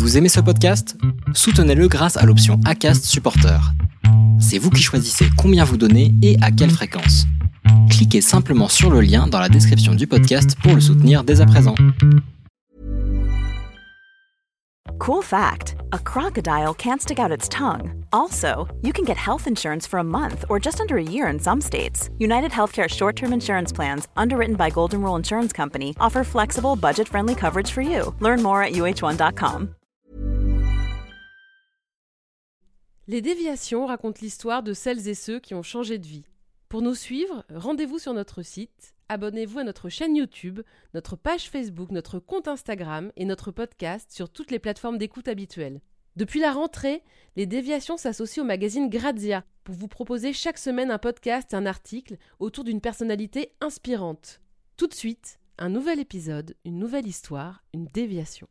Vous aimez ce podcast? Soutenez-le grâce à l'option ACAST Supporter. C'est vous qui choisissez combien vous donnez et à quelle fréquence. Cliquez simplement sur le lien dans la description du podcast pour le soutenir dès à présent. Cool fact a crocodile can't stick out its tongue. Also, you can get health insurance for a month or just under a year in some states. United Healthcare short term insurance plans, underwritten by Golden Rule Insurance Company, offer flexible, budget friendly coverage for you. Learn more at uh1.com. Les déviations racontent l'histoire de celles et ceux qui ont changé de vie. Pour nous suivre, rendez-vous sur notre site, abonnez-vous à notre chaîne YouTube, notre page Facebook, notre compte Instagram et notre podcast sur toutes les plateformes d'écoute habituelles. Depuis la rentrée, les déviations s'associent au magazine Grazia pour vous proposer chaque semaine un podcast un article autour d'une personnalité inspirante. Tout de suite, un nouvel épisode, une nouvelle histoire, une déviation.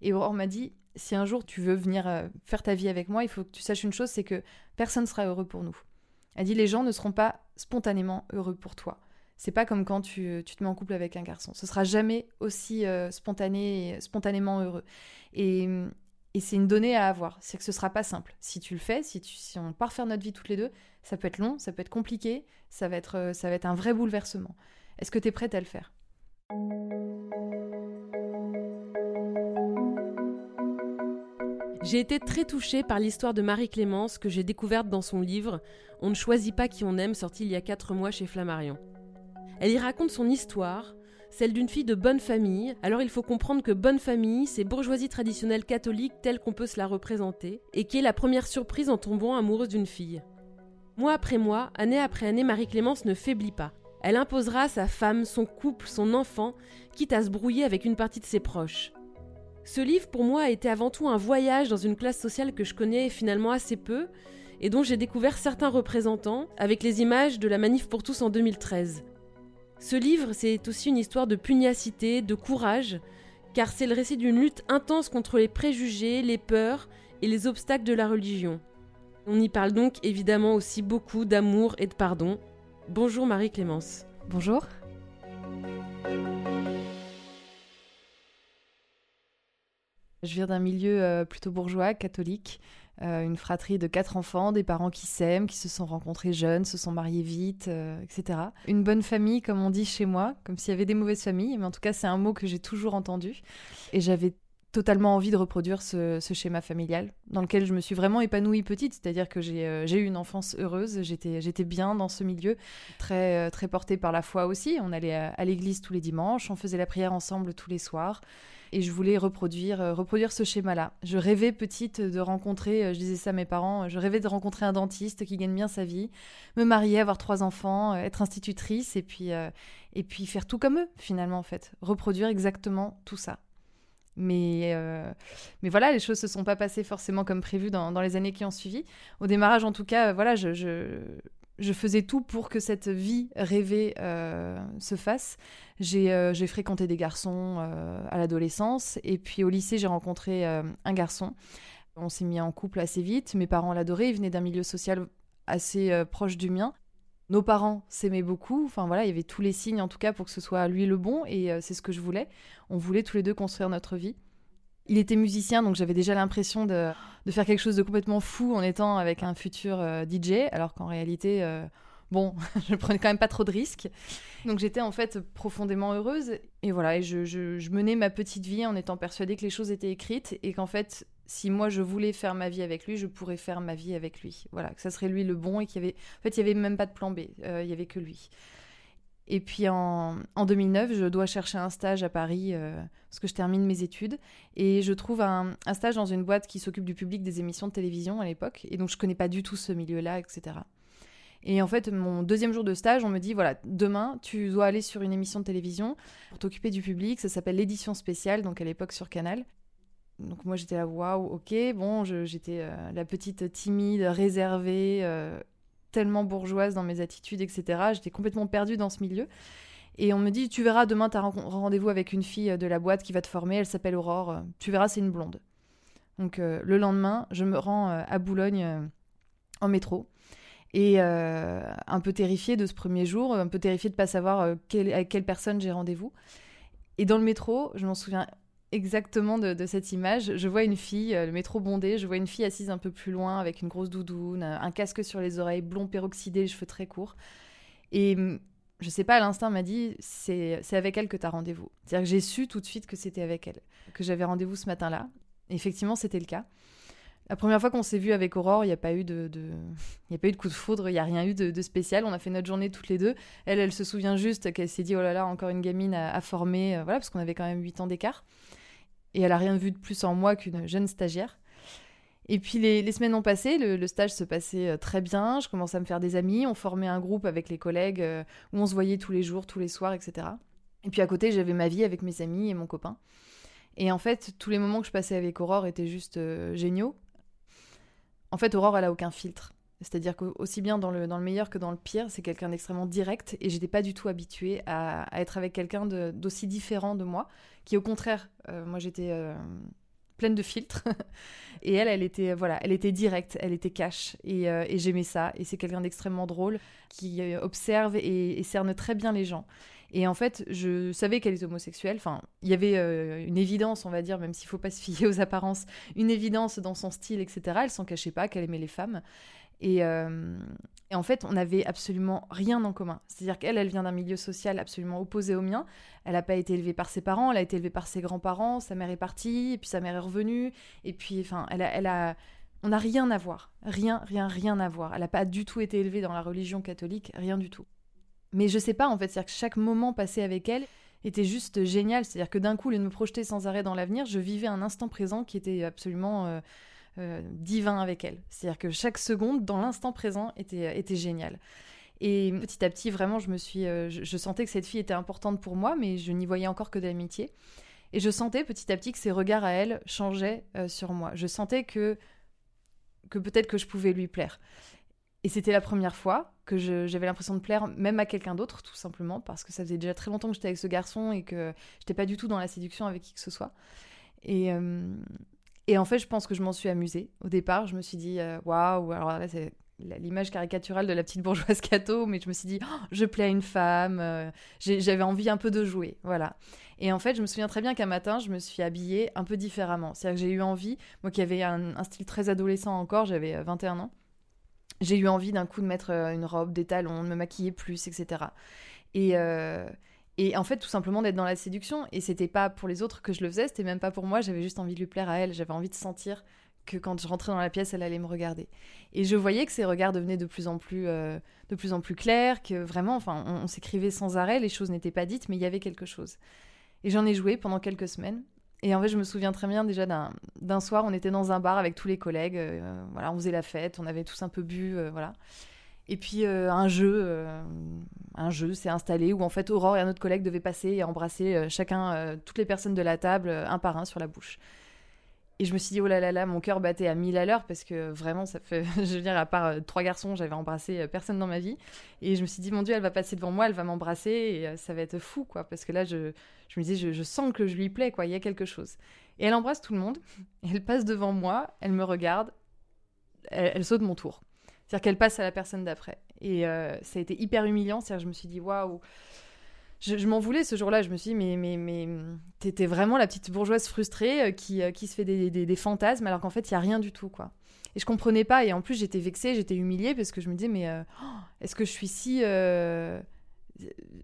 Et Aurore m'a dit si un jour tu veux venir euh, faire ta vie avec moi, il faut que tu saches une chose c'est que personne ne sera heureux pour nous. Elle dit les gens ne seront pas spontanément heureux pour toi. C'est pas comme quand tu, te mets en couple avec un garçon. Ce sera jamais aussi euh, spontané, spontanément heureux. Et, c'est une donnée à avoir. C'est que ce sera pas simple. Si tu le fais, si, si on part faire notre vie toutes les deux, ça peut être long, ça peut être compliqué, ça va être, euh, ça va être un vrai bouleversement. Est-ce que tu es prête à le faire? J'ai été très touchée par l'histoire de Marie-Clémence que j'ai découverte dans son livre On ne choisit pas qui on aime, sorti il y a 4 mois chez Flammarion. Elle y raconte son histoire, celle d'une fille de bonne famille. Alors il faut comprendre que bonne famille, c'est bourgeoisie traditionnelle catholique telle qu'on peut se la représenter, et qui est la première surprise en tombant amoureuse d'une fille. Mois après mois, année après année, Marie-Clémence ne faiblit pas. Elle imposera sa femme, son couple, son enfant, quitte à se brouiller avec une partie de ses proches. Ce livre, pour moi, a été avant tout un voyage dans une classe sociale que je connais finalement assez peu et dont j'ai découvert certains représentants avec les images de la Manif pour tous en 2013. Ce livre, c'est aussi une histoire de pugnacité, de courage, car c'est le récit d'une lutte intense contre les préjugés, les peurs et les obstacles de la religion. On y parle donc évidemment aussi beaucoup d'amour et de pardon. Bonjour Marie-Clémence. Bonjour. Je viens d'un milieu euh, plutôt bourgeois, catholique, euh, une fratrie de quatre enfants, des parents qui s'aiment, qui se sont rencontrés jeunes, se sont mariés vite, euh, etc. Une bonne famille, comme on dit chez moi, comme s'il y avait des mauvaises familles, mais en tout cas c'est un mot que j'ai toujours entendu. Et j'avais totalement envie de reproduire ce, schéma familial dans lequel je me suis vraiment épanouie petite, c'est-à-dire que j'ai eu une enfance heureuse, j'étais bien dans ce milieu, très, très portée par la foi aussi. On allait à l'église tous les dimanches, on faisait la prière ensemble tous les soirs. Et je voulais reproduire, euh, ce schéma-là. Je rêvais petite de rencontrer, euh, je disais ça à mes parents, euh, je rêvais de rencontrer un dentiste qui gagne bien sa vie, me marier, avoir trois enfants, être institutrice et puis, et puis faire tout comme eux finalement en fait. Reproduire exactement tout ça. Mais, mais voilà, les choses se sont pas passées forcément comme prévu dans, dans les années qui ont suivi. Au démarrage, en tout cas, voilà, je, je faisais tout pour que cette vie rêvée euh, se fasse. J'ai euh, fréquenté des garçons euh, à l'adolescence et puis au lycée j'ai rencontré un garçon. On s'est mis en couple assez vite. Mes parents l'adoraient. Ils venaient d'un milieu social assez proche du mien. Nos parents s'aimaient beaucoup. Enfin voilà, il y avait tous les signes en tout cas pour que ce soit lui le bon et c'est ce que je voulais. On voulait tous les deux construire notre vie. Il était musicien, donc j'avais déjà l'impression de, faire quelque chose de complètement fou en étant avec un futur euh, DJ, alors qu'en réalité, euh, bon, je prenais quand même pas trop de risques. Donc j'étais en fait profondément heureuse. Et voilà, et je, menais ma petite vie en étant persuadée que les choses étaient écrites et qu'en fait, si moi je voulais faire ma vie avec lui, je pourrais faire ma vie avec lui. Voilà, que ça serait lui le bon et qu'il y avait. En fait, il y avait même pas de plan B, euh, il y avait que lui. Et puis en, 2009, je dois chercher un stage à Paris euh, parce que je termine mes études. Et je trouve un, stage dans une boîte qui s'occupe du public des émissions de télévision à l'époque. Et donc je connais pas du tout ce milieu-là, etc. Et en fait, mon deuxième jour de stage, on me dit voilà, demain, tu dois aller sur une émission de télévision pour t'occuper du public. Ça s'appelle l'édition spéciale, donc à l'époque sur Canal. Donc moi j'étais là, waouh, ok, bon, j'étais euh, la petite timide, réservée, euh, tellement bourgeoise dans mes attitudes, etc. J'étais complètement perdue dans ce milieu. Et on me dit, tu verras, demain, tu as rendez-vous avec une fille de la boîte qui va te former, elle s'appelle Aurore, tu verras, c'est une blonde. Donc euh, le lendemain, je me rends euh, à Boulogne euh, en métro. Et un peu terrifiée de ce premier jour, un peu terrifiée de ne pas savoir avec quelle personne j'ai rendez-vous. Et dans le métro, je m'en souviens exactement de, cette image. Je vois une fille, euh, le métro bondé, je vois une fille assise un peu plus loin avec une grosse doudoune, un casque sur les oreilles, blond peroxydé, les cheveux très courts. Et hum, je sais pas, l'instinct m'a dit c'est avec elle que tu as rendez-vous. C'est-à-dire que j'ai su tout de suite que c'était avec elle, que j'avais rendez-vous ce matin-là. Effectivement, c'était le cas. La première fois qu'on s'est vu avec Aurore, il n'y a pas eu de, il a pas eu de coup de foudre, il n'y a rien eu de, spécial. On a fait notre journée toutes les deux. Elle, elle se souvient juste qu'elle s'est dit oh là là, encore une gamine à, former, euh, voilà, parce qu'on avait quand même 8 ans d'écart. Et elle a rien vu de plus en moi qu'une jeune stagiaire. Et puis les, semaines ont passé, le, stage se passait euh, très bien, je commençais à me faire des amis, on formait un groupe avec les collègues euh, où on se voyait tous les jours, tous les soirs, etc. Et puis à côté, j'avais ma vie avec mes amis et mon copain. Et en fait, tous les moments que je passais avec Aurore étaient juste géniaux. En fait, Aurore, elle a aucun filtre. C'est-à-dire qu'aussi bien dans le, dans le meilleur que dans le pire, c'est quelqu'un d'extrêmement direct et j'étais pas du tout habituée à, être avec quelqu'un d'aussi différent de moi, qui au contraire, euh, moi j'étais euh, pleine de filtres et elle, elle était voilà, elle était directe, elle était cash et, euh, j'aimais ça. Et c'est quelqu'un d'extrêmement drôle qui observe et, cerne très bien les gens. Et en fait, je savais qu'elle était homosexuelle. Enfin, il y avait une évidence, on va dire, même s'il faut pas se fier aux apparences, une évidence dans son style, etc. Elle s'en cachait pas qu'elle aimait les femmes. Et, euh, et, en fait, on n'avait absolument rien en commun. C'est-à-dire qu'elle, elle vient d'un milieu social absolument opposé au mien. Elle n'a pas été élevée par ses parents, elle a été élevée par ses grands-parents. Sa mère est partie, et puis sa mère est revenue. Et puis, enfin, elle a, elle a on n'a rien à voir. Rien, rien, rien à voir. Elle n'a pas du tout été élevée dans la religion catholique, rien du tout. Mais je sais pas, en fait, c'est-à-dire que chaque moment passé avec elle était juste génial. C'est-à-dire que d'un coup, de me projeter sans arrêt dans l'avenir, je vivais un instant présent qui était absolument euh, euh, divin avec elle. C'est-à-dire que chaque seconde, dans l'instant présent, était, était génial. Et petit à petit, vraiment, je me suis, euh, je, sentais que cette fille était importante pour moi, mais je n'y voyais encore que de l'amitié. Et je sentais petit à petit que ses regards à elle changeaient sur moi. Je sentais que que peut-être que je pouvais lui plaire. Et c'était la première fois que j'avais l'impression de plaire même à quelqu'un d'autre, tout simplement, parce que ça faisait déjà très longtemps que j'étais avec ce garçon et que j'étais pas du tout dans la séduction avec qui que ce soit. Et, euh, et en fait, je pense que je m'en suis amusée. Au départ, je me suis dit, euh, waouh, alors là, c'est l'image caricaturale de la petite bourgeoise cato, mais je me suis dit, oh, je plais à une femme, euh, j'avais envie un peu de jouer, voilà. Et en fait, je me souviens très bien qu'un matin, je me suis habillée un peu différemment. C'est-à-dire que j'ai eu envie, moi qui avais un, style très adolescent encore, j'avais 21 ans, j'ai eu envie d'un coup de mettre euh, une robe, des talons, de me maquiller plus, etc. Et, euh, et en fait, tout simplement d'être dans la séduction. Et c'était pas pour les autres que je le faisais, c'était même pas pour moi. J'avais juste envie de lui plaire à elle. J'avais envie de sentir que quand je rentrais dans la pièce, elle allait me regarder. Et je voyais que ses regards devenaient de plus en plus, euh, de plus en plus clairs, que vraiment, enfin, on s'écrivait sans arrêt, les choses n'étaient pas dites, mais il y avait quelque chose. Et j'en ai joué pendant quelques semaines. Et en fait, je me souviens très bien déjà d'un soir, on était dans un bar avec tous les collègues. Euh, voilà, on faisait la fête, on avait tous un peu bu, euh, voilà. Et puis euh, un jeu, un jeu s'est installé où en fait Aurore et un autre collègue devaient passer et embrasser chacun, toutes les personnes de la table, un par un sur la bouche. Et je me suis dit, oh là là là, mon cœur battait à mille à l'heure parce que vraiment, ça fait, je veux dire, à part euh, trois garçons, j'avais embrassé euh, personne dans ma vie. Et je me suis dit, mon Dieu, elle va passer devant moi, elle va m'embrasser et euh, ça va être fou, quoi. Parce que là, je, je me disais, je, sens que je lui plais, quoi, il y a quelque chose. Et elle embrasse tout le monde, elle passe devant moi, elle me regarde, elle, saute mon tour. C'est-à-dire qu'elle passe à la personne d'après. Et ça a été hyper humiliant, c'est-à-dire je me suis dit, waouh je, m'en voulais ce jour-là. Je me suis dit, mais, mais, mais t'étais vraiment la petite bourgeoise frustrée euh, qui, euh, qui se fait des, fantasmes alors qu'en fait, il y a rien du tout, quoi. Et je comprenais pas. Et en plus, j'étais vexée, j'étais humiliée parce que je me disais, mais euh, oh, est-ce que je suis si,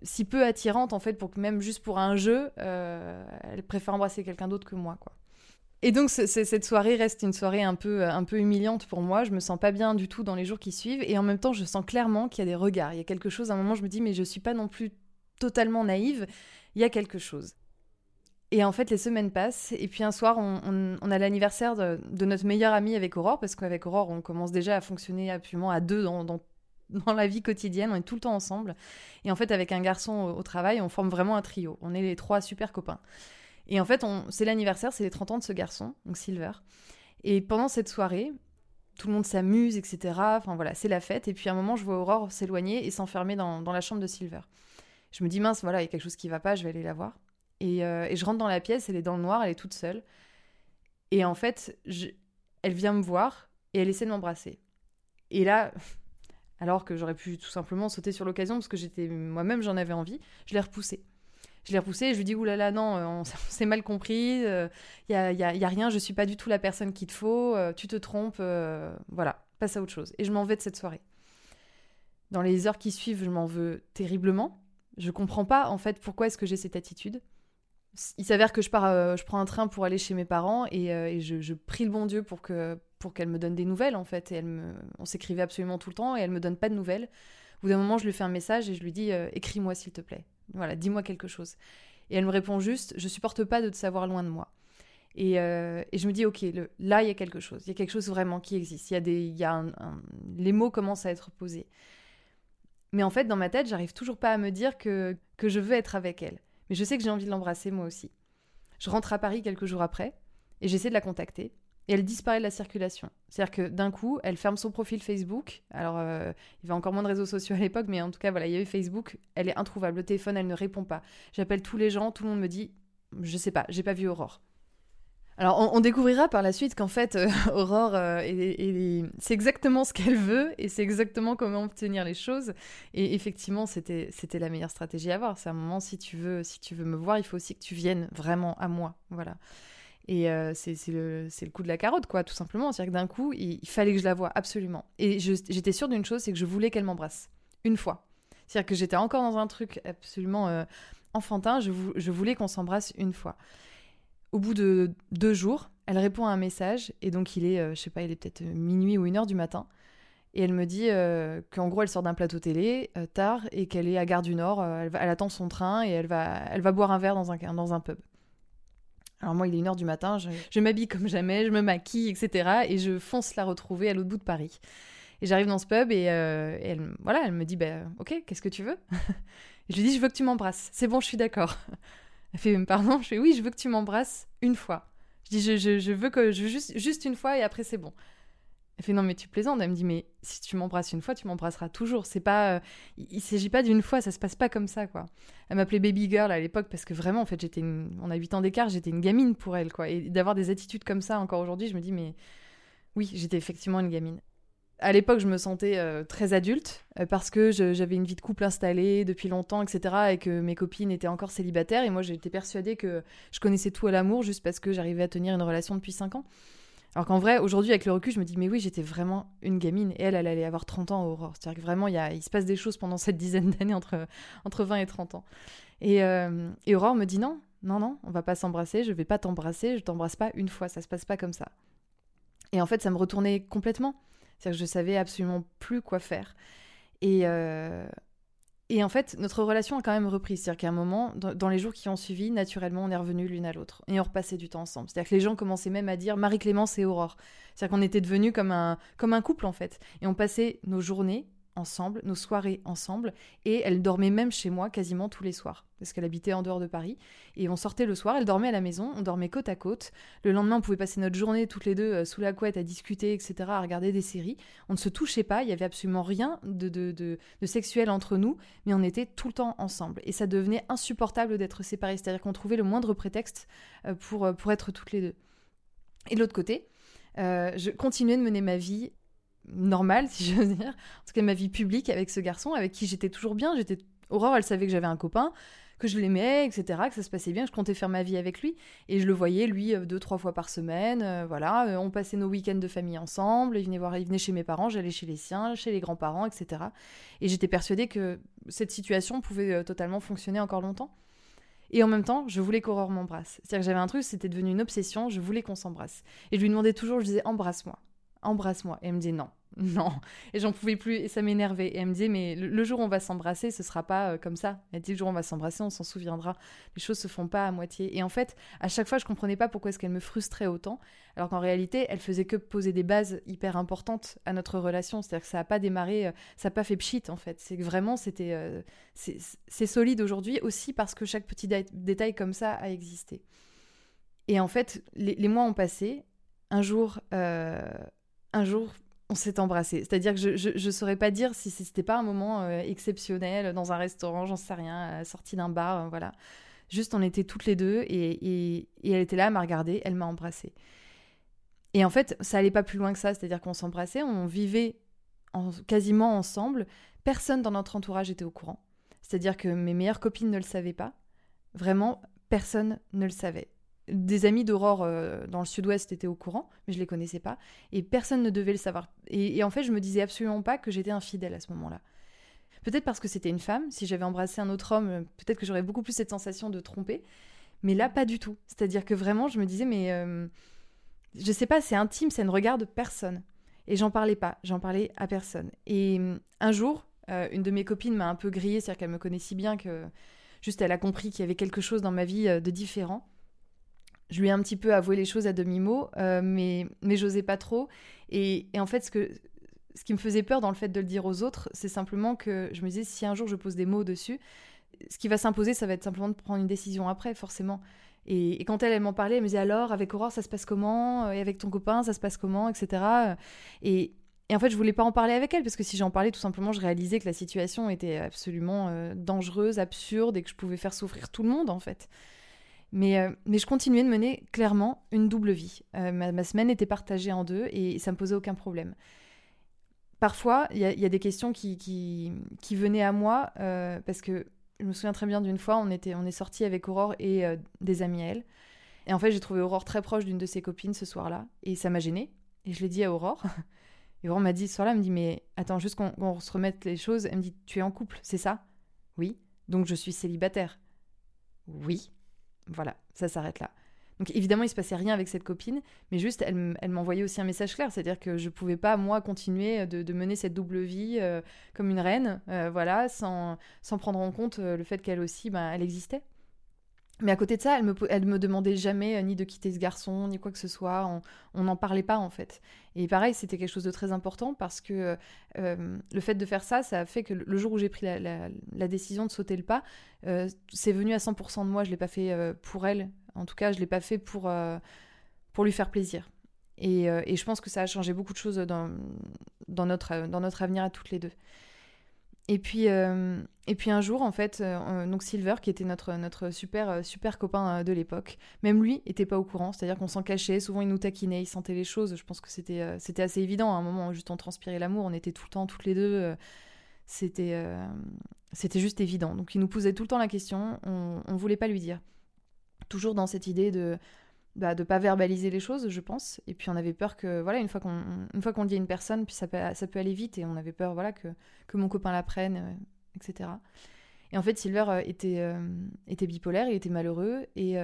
si peu attirante, en fait, pour que même juste pour un jeu, elle préfère embrasser quelqu'un d'autre que moi, quoi. Et donc cette soirée reste une soirée un peu, un peu humiliante pour moi. Je me sens pas bien du tout dans les jours qui suivent. Et en même temps, je sens clairement qu'il y a des regards. Il y a quelque chose. À un moment, je me dis, mais je suis pas non plus totalement naïve, il y a quelque chose. Et en fait, les semaines passent, et puis un soir, on, a l'anniversaire de, notre meilleure amie avec Aurore, parce qu'avec Aurore, on commence déjà à fonctionner absolument à deux dans, la vie quotidienne, on est tout le temps ensemble. Et en fait, avec un garçon au, travail, on forme vraiment un trio. On est les trois super copains. Et en fait, c'est l'anniversaire, c'est les 30 ans de ce garçon, donc Silver. Et pendant cette soirée, tout le monde s'amuse, etc. Enfin voilà, c'est la fête. Et puis à un moment, je vois Aurore s'éloigner et s'enfermer dans, la chambre de Silver je me dis mince, voilà, il y a quelque chose qui va pas, je vais aller la voir. Et, euh, je rentre dans la pièce, elle est dans le noir, elle est toute seule. Et en fait, elle vient me voir et elle essaie de m'embrasser. Et là, alors que j'aurais pu tout simplement sauter sur l'occasion parce que j'étais moi-même, j'en avais envie, je l'ai repoussée. Je l'ai repoussé et je lui dis oulala, non, euh, on, s'est mal compris, il euh, n'y a, y a, rien, je suis pas du tout la personne qu'il te faut, euh, tu te trompes, voilà, passe à autre chose. Et je m'en vais de cette soirée. Dans les heures qui suivent, je m'en veux terriblement. Je comprends pas en fait pourquoi est-ce que j'ai cette attitude. Il s'avère que je pars, je prends un train pour aller chez mes parents et, je, prie le bon Dieu pour que pour qu'elle me donne des nouvelles en fait. Elle me, on s'écrivait absolument tout le temps et elle me donne pas de nouvelles. Au bout d'un moment, je lui fais un message et je lui dis écris-moi s'il te plaît. Voilà, dis-moi quelque chose. Et elle me répond juste, je supporte pas de te savoir loin de moi. Et, euh, je me dis, ok, là, il y a quelque chose. Il y a quelque chose vraiment qui existe. Y a des, y a les mots commencent à être posés. Mais en fait, dans ma tête, j'arrive toujours pas à me dire que, que je veux être avec elle. Mais je sais que j'ai envie de l'embrasser moi aussi. Je rentre à Paris quelques jours après et j'essaie de la contacter et elle disparaît de la circulation. C'est-à-dire que d'un coup, elle ferme son profil Facebook. Alors, euh, il y avait encore moins de réseaux sociaux à l'époque, mais en tout cas, voilà, il y avait Facebook. Elle est introuvable. Le téléphone, elle ne répond pas. J'appelle tous les gens, tout le monde me dit, je sais pas, j'ai pas vu Aurore. Alors, on, découvrira par la suite qu'en fait, euh, Aurore, euh, c'est exactement ce qu'elle veut et c'est exactement comment obtenir les choses. Et effectivement, c'était la meilleure stratégie à avoir. C'est un moment, si tu veux, si tu veux me voir, il faut aussi que tu viennes vraiment à moi. Voilà. Et euh, c'est le, le, coup de la carotte, quoi, tout simplement. C'est-à-dire que d'un coup, il, fallait que je la voie, absolument. Et j'étais sûre d'une chose, c'est que je voulais qu'elle m'embrasse. Une fois. C'est-à-dire que j'étais encore dans un truc absolument euh, enfantin, je, voulais qu'on s'embrasse une fois. Au bout de deux jours, elle répond à un message, et donc il est, euh, je sais pas, il est peut-être minuit ou une heure du matin. Et elle me dit qu'en gros, elle sort d'un plateau télé tard et qu'elle est à Gare du Nord. Elle, elle, attend son train et elle va, elle va boire un verre dans un, dans un pub. Alors moi, il est une heure du matin, je, m'habille comme jamais, je me maquille, etc. Et je fonce la retrouver à l'autre bout de Paris. Et j'arrive dans ce pub et, euh, elle, voilà, elle me dit, bah, ok, qu'est-ce que tu veux? Je lui dis, je veux que tu m'embrasses. C'est bon, je suis d'accord. Elle fait, pardon? Je fais, oui, je veux que tu m'embrasses une fois. Je dis, je, je, veux que, je, juste, juste une fois et après c'est bon. Elle fait non mais tu plaisantes. Elle me dit mais si tu m'embrasses une fois, tu m'embrasseras toujours. C'est pas, euh, il, s'agit pas d'une fois, ça se passe pas comme ça quoi. Elle m'appelait baby girl à l'époque parce que vraiment en fait j'étais, on a 8 ans d'écart, j'étais une gamine pour elle quoi. Et d'avoir des attitudes comme ça encore aujourd'hui, je me dis mais oui j'étais effectivement une gamine. À l'époque, je me sentais euh, très adulte euh, parce que j'avais une vie de couple installée depuis longtemps, etc. Et que mes copines étaient encore célibataires. Et moi, j'étais persuadée que je connaissais tout à l'amour juste parce que j'arrivais à tenir une relation depuis 5 ans. Alors qu'en vrai, aujourd'hui, avec le recul, je me dis, mais oui, j'étais vraiment une gamine. Et elle, elle allait avoir 30 ans, Aurore. C'est-à-dire que vraiment, il, y se passe des choses pendant cette dizaine d'années entre, entre 20 et 30 ans. Et, euh, et, Aurore me dit, non, non, non, on va pas s'embrasser, je vais pas t'embrasser, je t'embrasse pas une fois, ça se passe pas comme ça. Et en fait, ça me retournait complètement. C'est-à-dire que je savais absolument plus quoi faire. Et, euh, et en fait, notre relation a quand même repris. C'est-à-dire qu'à un moment, dans, les jours qui ont suivi, naturellement, on est revenus l'une à l'autre. Et on repassait du temps ensemble. C'est-à-dire que les gens commençaient même à dire Marie-Clémence et Aurore. C'est-à-dire qu'on était devenus comme un, comme un couple, en fait. Et on passait nos journées ensemble, nos soirées ensemble, et elle dormait même chez moi quasiment tous les soirs, parce qu'elle habitait en dehors de Paris, et on sortait le soir, elle dormait à la maison, on dormait côte à côte, le lendemain on pouvait passer notre journée toutes les deux euh, sous la couette à discuter, etc., à regarder des séries, on ne se touchait pas, il y avait absolument rien de, de, de, sexuel entre nous, mais on était tout le temps ensemble, et ça devenait insupportable d'être séparés, c'est-à-dire qu'on trouvait le moindre prétexte euh, pour, euh, pour être toutes les deux. Et de l'autre côté, je continuais de mener ma vie normale, si je veux dire. En tout cas, ma vie publique avec ce garçon, avec qui j'étais toujours bien. J'étais Aurore, elle savait que j'avais un copain, que je l'aimais, etc., que ça se passait bien, je comptais faire ma vie avec lui. Et je le voyais, lui, euh, deux, trois fois par semaine. Euh, voilà, euh, on passait nos week-ends de famille ensemble. Il venait, voir, il venait chez mes parents, j'allais chez les siens, chez les grands-parents, etc. Et j'étais persuadée que cette situation pouvait totalement fonctionner encore longtemps. Et en même temps, je voulais qu'Aurore m'embrasse. C'est-à-dire que j'avais un truc, c'était devenu une obsession, je voulais qu'on s'embrasse. Et je lui demandais toujours, je disais, embrasse-moi embrasse-moi. Et elle me dit non, non. Et j'en pouvais plus et ça m'énervait. Et elle me disait, mais le, jour où on va s'embrasser, ce sera pas euh, comme ça. Elle dit, le jour où on va s'embrasser, on s'en souviendra. Les choses se font pas à moitié. Et en fait, à chaque fois, je comprenais pas pourquoi est-ce qu'elle me frustrait autant. Alors qu'en réalité, elle faisait que poser des bases hyper importantes à notre relation. C'est-à-dire que ça a pas démarré, euh, ça a pas fait pchit en fait. C'est vraiment, c'était, euh, c'est solide aujourd'hui aussi parce que chaque petit détail comme ça a existé. Et en fait, les, mois ont passé. Un jour, un jour, on s'est embrassé. C'est-à-dire que je, je, saurais pas dire si c'était pas un moment euh, exceptionnel dans un restaurant, j'en sais rien, sorti d'un bar, euh, voilà. Juste, on était toutes les deux et, elle était là, elle m'a regardée, elle m'a embrassée. Et en fait, ça allait pas plus loin que ça, c'est-à-dire qu'on s'embrassait, on vivait quasiment ensemble. Personne dans notre entourage était au courant. C'est-à-dire que mes meilleures copines ne le savaient pas. Vraiment, personne ne le savait. Des amis d'Aurore euh, dans le sud-ouest étaient au courant, mais je les connaissais pas, et personne ne devait le savoir. Et, en fait, je me disais absolument pas que j'étais infidèle à ce moment-là. Peut-être parce que c'était une femme, si j'avais embrassé un autre homme, euh, peut-être que j'aurais beaucoup plus cette sensation de tromper, mais là, pas du tout. C'est-à-dire que vraiment, je me disais, mais euh, je sais pas, c'est intime, ça ne regarde personne. Et j'en parlais pas, j'en parlais à personne. Et euh, un jour, une de mes copines m'a un peu grillée, c'est-à-dire qu'elle me connaît si bien que juste elle a compris qu'il y avait quelque chose dans ma vie de différent. Je lui ai un petit peu avoué les choses à demi-mot, mais, mais j'osais pas trop. Et, et, en fait, ce que, ce qui me faisait peur dans le fait de le dire aux autres, c'est simplement que je me disais, si un jour je pose des mots dessus, ce qui va s'imposer, ça va être simplement de prendre une décision après, forcément. Et, quand elle, elle m'en parlait, elle me disait alors, avec Aurore, ça se passe comment? Et avec ton copain, ça se passe comment? Etc. Et, et en fait, je voulais pas en parler avec elle, parce que si j'en parlais, tout simplement, je réalisais que la situation était absolument euh, dangereuse, absurde, et que je pouvais faire souffrir tout le monde, en fait. Mais, euh, mais je continuais de mener clairement une double vie. Euh, ma, ma, semaine était partagée en deux, et ça me posait aucun problème parfois, il y, a des questions qui, venaient à moi euh, parce que je me souviens très bien d'une fois, on, était, on est sorti avec Aurore et des amis à elle. Et en fait, j'ai trouvé Aurore très proche d'une de ses copines ce soir-là. Et ça m'a gênée. Et je l'ai dit à Aurore. Et Aurore m'a dit ce soir-là, elle me dit, mais attends, juste qu'on se remette les choses. Elle me dit, tu es en couple, c'est ça? Oui. Donc je suis célibataire? Oui. Voilà, ça s'arrête là. Donc évidemment, il se passait rien avec cette copine, mais juste, elle, elle m'envoyait aussi un message clair, c'est-à-dire que je pouvais pas, moi, continuer de, mener cette double vie euh, comme une reine, euh, voilà, sans, sans prendre en compte euh, le fait qu'elle aussi, ben, elle existait. Mais à côté de ça, elle me, me demandait jamais ni de quitter ce garçon, ni quoi que ce soit. On n'en parlait pas, en fait. Et pareil, c'était quelque chose de très important parce que le fait de faire ça, ça a fait que le jour où j'ai pris la, décision de sauter le pas, c'est venu à 100% de moi. Je l'ai pas fait pour elle en tout cas, je ne l'ai pas fait pour, euh, pour lui faire plaisir. Et, euh, et, je pense que ça a changé beaucoup de choses dans, dans, notre, dans notre avenir à toutes les deux. Et puis, euh, et puis un jour, en fait, donc Silver, qui était notre, notre super, super copain de l'époque, même lui était pas au courant, c'est-à-dire qu'on s'en cachait, souvent il nous taquinait, il sentait les choses, je pense que c'était c'était assez évident, à un moment, juste on transpirait l'amour, on était tout le temps, toutes les deux, c'était c'était juste évident. Donc il nous posait tout le temps la question, on, on voulait pas lui dire. Toujours dans cette idée de bah, de pas verbaliser les choses, je pense. Et puis on avait peur que, voilà, une fois qu'on une fois qu'on dit à une personne, puis ça peut, ça peut aller vite, et on avait peur, voilà, que, que mon copain l'apprenne, euh, etc. Et en fait, Silver euh, était, euh, était bipolaire, il était malheureux, et,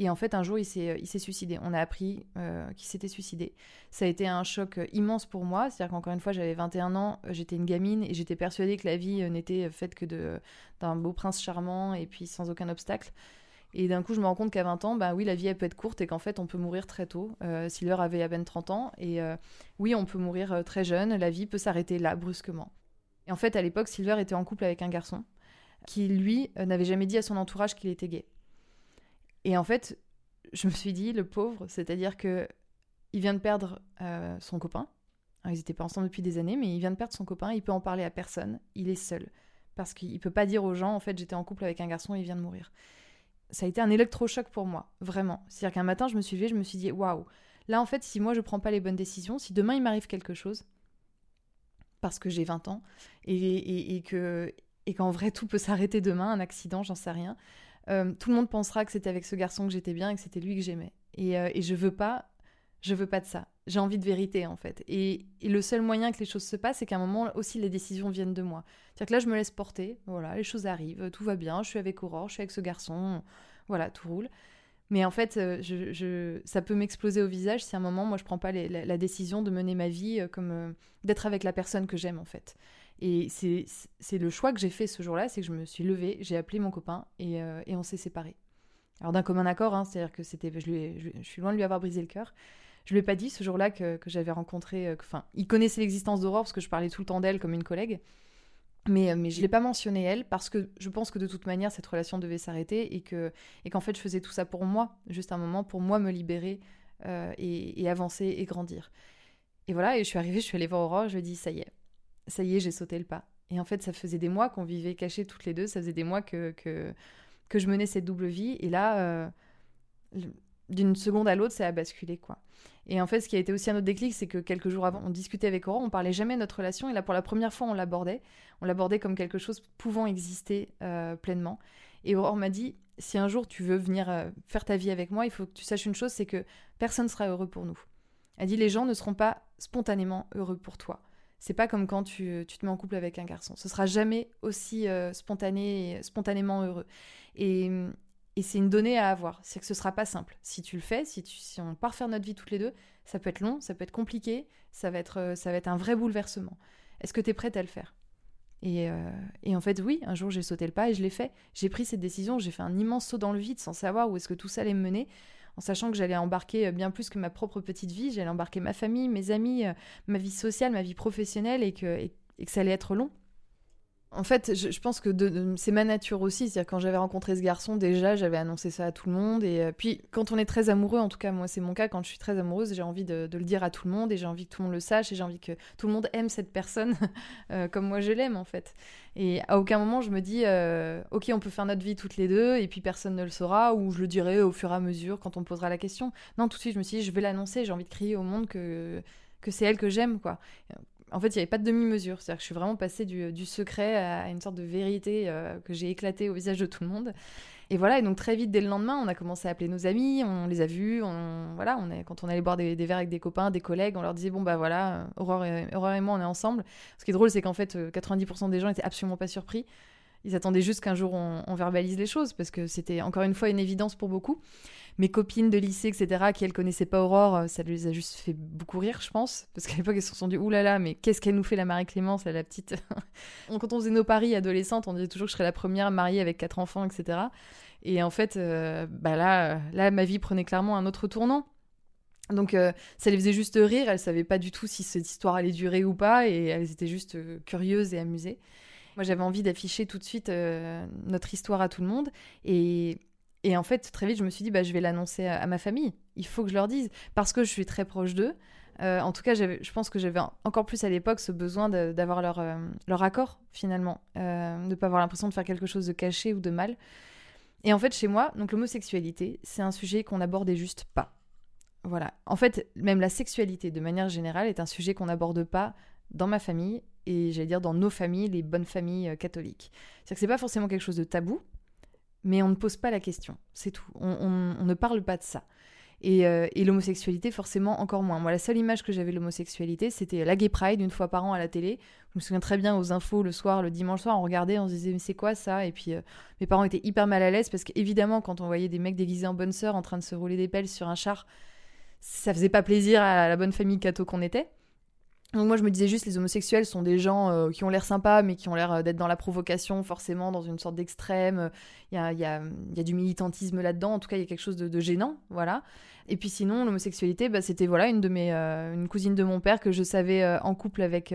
et en fait, un jour, il s'est, il s'est suicidé. On a appris qu'il s'était suicidé. Ça a été un choc immense pour moi, c'est-à-dire qu'encore une fois, j'avais 21 ans, j'étais une gamine, et j'étais persuadée que la vie n'était faite que de, d'un beau prince charmant, et puis sans aucun obstacle. Et d'un coup, je me rends compte qu'à 20 ans, bah oui, la vie, peut être courte et qu'en fait, on peut mourir très tôt. Euh, Silver avait à peine 30 ans. Et euh, oui, on peut mourir euh, très jeune. La vie peut s'arrêter là, brusquement. Et en fait, à l'époque, Silver était en couple avec un garçon qui, lui, n'avait jamais dit à son entourage qu'il était gay. Et en fait, je me suis dit, le pauvre, c'est-à-dire que il vient de perdre son copain. ils n'étaient pas ensemble depuis des années, mais il vient de perdre son copain. Il peut en parler à personne. Il est seul. Parce qu'il peut pas dire aux gens, en fait, j'étais en couple avec un garçon et il vient de mourir ça a été un électrochoc pour moi, vraiment. C'est-à-dire qu'un matin, je me suis levée, je me suis dit, waouh, là en fait, si moi je prends pas les bonnes décisions, si demain il m'arrive quelque chose, parce que j'ai 20 ans, et, et, que et qu'en vrai tout peut s'arrêter demain, un accident, j'en sais rien, euh, tout le monde pensera que c'était avec ce garçon que j'étais bien et que c'était lui que j'aimais. Et, euh, et je veux pas, je veux pas de ça. J'ai envie de vérité en fait. Et, le seul moyen que les choses se passent, c'est qu'à un moment aussi les décisions viennent de moi. C'est-à-dire que là, je me laisse porter, voilà, les choses arrivent, tout va bien, je suis avec Aurore, je suis avec ce garçon, voilà, tout roule. Mais en fait, euh, ça peut m'exploser au visage si à un moment, moi, je prends pas la, décision de mener ma vie euh, comme euh, d'être avec la personne que j'aime en fait. Et c'est le choix que j'ai fait ce jour-là, c'est que je me suis levée, j'ai appelé mon copain et, on s'est séparés. Alors d'un commun accord, hein, c'est-à-dire que c'était, je, je, suis loin de lui avoir brisé le cœur, je lui ai pas dit ce jour-là que, j'avais rencontré. Euh, enfin, il connaissait l'existence d'Aurore parce que je parlais tout le temps d'elle comme une collègue. Mais, euh, mais je l'ai pas mentionné elle parce que je pense que de toute manière cette relation devait s'arrêter et que et qu'en fait je faisais tout ça pour moi, juste un moment pour moi me libérer euh, et, avancer et grandir. Et voilà, et je suis arrivée, je suis allée voir Aurore, je lui ai dit ça y est, ça y est, j'ai sauté le pas. Et en fait, ça faisait des mois qu'on vivait cachés toutes les deux, ça faisait des mois que, que, que je menais cette double vie. Et là, d'une seconde à l'autre, ça a basculé, quoi. Et en fait, ce qui a été aussi un autre déclic, c'est que quelques jours avant, on discutait avec Aurore, on parlait jamais de notre relation, et là, pour la première fois, on l'abordait. On l'abordait comme quelque chose pouvant exister euh, pleinement. Et Aurore m'a dit, si un jour tu veux venir euh, faire ta vie avec moi, il faut que tu saches une chose, c'est que personne sera heureux pour nous. Elle dit, les gens ne seront pas spontanément heureux pour toi. C'est pas comme quand tu, te mets en couple avec un garçon. Ce sera jamais aussi euh, spontané, spontanément heureux. Et, c'est une donnée à avoir. C'est que ce sera pas simple. Si tu le fais, si, si on part faire notre vie toutes les deux, ça peut être long, ça peut être compliqué, ça va être, euh, un vrai bouleversement. Est-ce que tu es prête à le faire? Euh, et, en fait, oui, un jour j'ai sauté le pas et je l'ai fait. J'ai pris cette décision, j'ai fait un immense saut dans le vide sans savoir où est-ce que tout ça allait me mener, en sachant que j'allais embarquer euh, bien plus que ma propre petite vie, j'allais embarquer ma famille, mes amis, ma vie sociale, ma vie professionnelle et que, et que ça allait être long. En fait, je, pense que c'est ma nature aussi. C'est-à-dire, quand j'avais rencontré ce garçon, déjà, j'avais annoncé ça à tout le monde. Et euh, puis, quand on est très amoureux, en tout cas, moi, c'est mon cas, quand je suis très amoureuse, j'ai envie de, le dire à tout le monde et j'ai envie que tout le monde le sache et j'ai envie que tout le monde aime cette personne euh, comme moi je l'aime, en fait. Et à aucun moment, je me dis, euh, OK, on peut faire notre vie toutes les deux et puis personne ne le saura ou je le dirai au fur et à mesure quand on me posera la question. Non, tout de suite, je me suis dit, je vais l'annoncer, j'ai envie de crier au monde que, que c'est elle que j'aime, quoi en fait, il n'y avait pas de demi-mesure. C'est-à-dire que je suis vraiment passée du, secret à une sorte de vérité euh, que j'ai éclaté au visage de tout le monde. Et voilà, et donc très vite, dès le lendemain, on a commencé à appeler nos amis, on les a vus, on, voilà, on est, quand on allait boire des, verres avec des copains, des collègues, on leur disait, bon bah voilà, Aurore et, et moi, on est ensemble. Ce qui est drôle, c'est qu'en fait, 90% euh, des gens étaient absolument pas surpris. Ils attendaient juste qu'un jour on, verbalise les choses, parce que c'était encore une fois une évidence pour beaucoup. Mes copines de lycée, etc., qui elles connaissaient pas Aurore, euh, ça les a juste fait beaucoup rire, je pense, parce qu'à l'époque elles se sont dit oulala, là là, mais qu'est-ce qu'elle nous fait la Marie-Clémence, la petite. Quand on faisait nos paris adolescentes, on disait toujours que je serais la première mariée avec quatre enfants, etc. Et en fait, euh, bah là, là, ma vie prenait clairement un autre tournant. Donc euh, ça les faisait juste rire, elles savaient pas du tout si cette histoire allait durer ou pas, et elles étaient juste curieuses et amusées. Moi, j'avais envie d'afficher tout de suite euh, notre histoire à tout le monde. Et, et, en fait, très vite, je me suis dit, bah, je vais l'annoncer à, ma famille. Il faut que je leur dise. Parce que je suis très proche d'eux. Euh, en tout cas, je pense que j'avais encore plus à l'époque ce besoin d'avoir leur, euh, leur accord, finalement. de ne pas avoir l'impression de faire quelque chose de caché ou de mal. Et en fait, chez moi, l'homosexualité, c'est un sujet qu'on n'abordait juste pas. Voilà. En fait, même la sexualité, de manière générale, est un sujet qu'on n'aborde pas dans ma famille et j'allais dire dans nos familles, les bonnes familles euh, catholiques. C'est-à-dire que c'est pas forcément quelque chose de tabou, mais on ne pose pas la question, c'est tout. On, ne parle pas de ça. Euh, et, l'homosexualité, forcément, encore moins. Moi, la seule image que j'avais de l'homosexualité, c'était la Gay Pride, une fois par an à la télé. Je me souviens très bien aux infos le soir, le dimanche soir, on regardait, on se disait, mais c'est quoi ça? Et puis, euh, mes parents étaient hyper mal à l'aise parce qu'évidemment, quand on voyait des mecs déguisés en bonne sœur en train de se rouler des pelles sur un char, ça faisait pas plaisir à la bonne famille catho qu'on était. Donc moi je me disais juste les homosexuels sont des gens euh, qui ont l'air sympas mais qui ont l'air euh, d'être dans la provocation forcément dans une sorte d'extrême. Il y a, y, a, y a, du militantisme là-dedans, en tout cas il y a quelque chose de, gênant, voilà. Et puis sinon l'homosexualité, bah, c'était voilà une de mes euh, une cousine de mon père que je savais en couple avec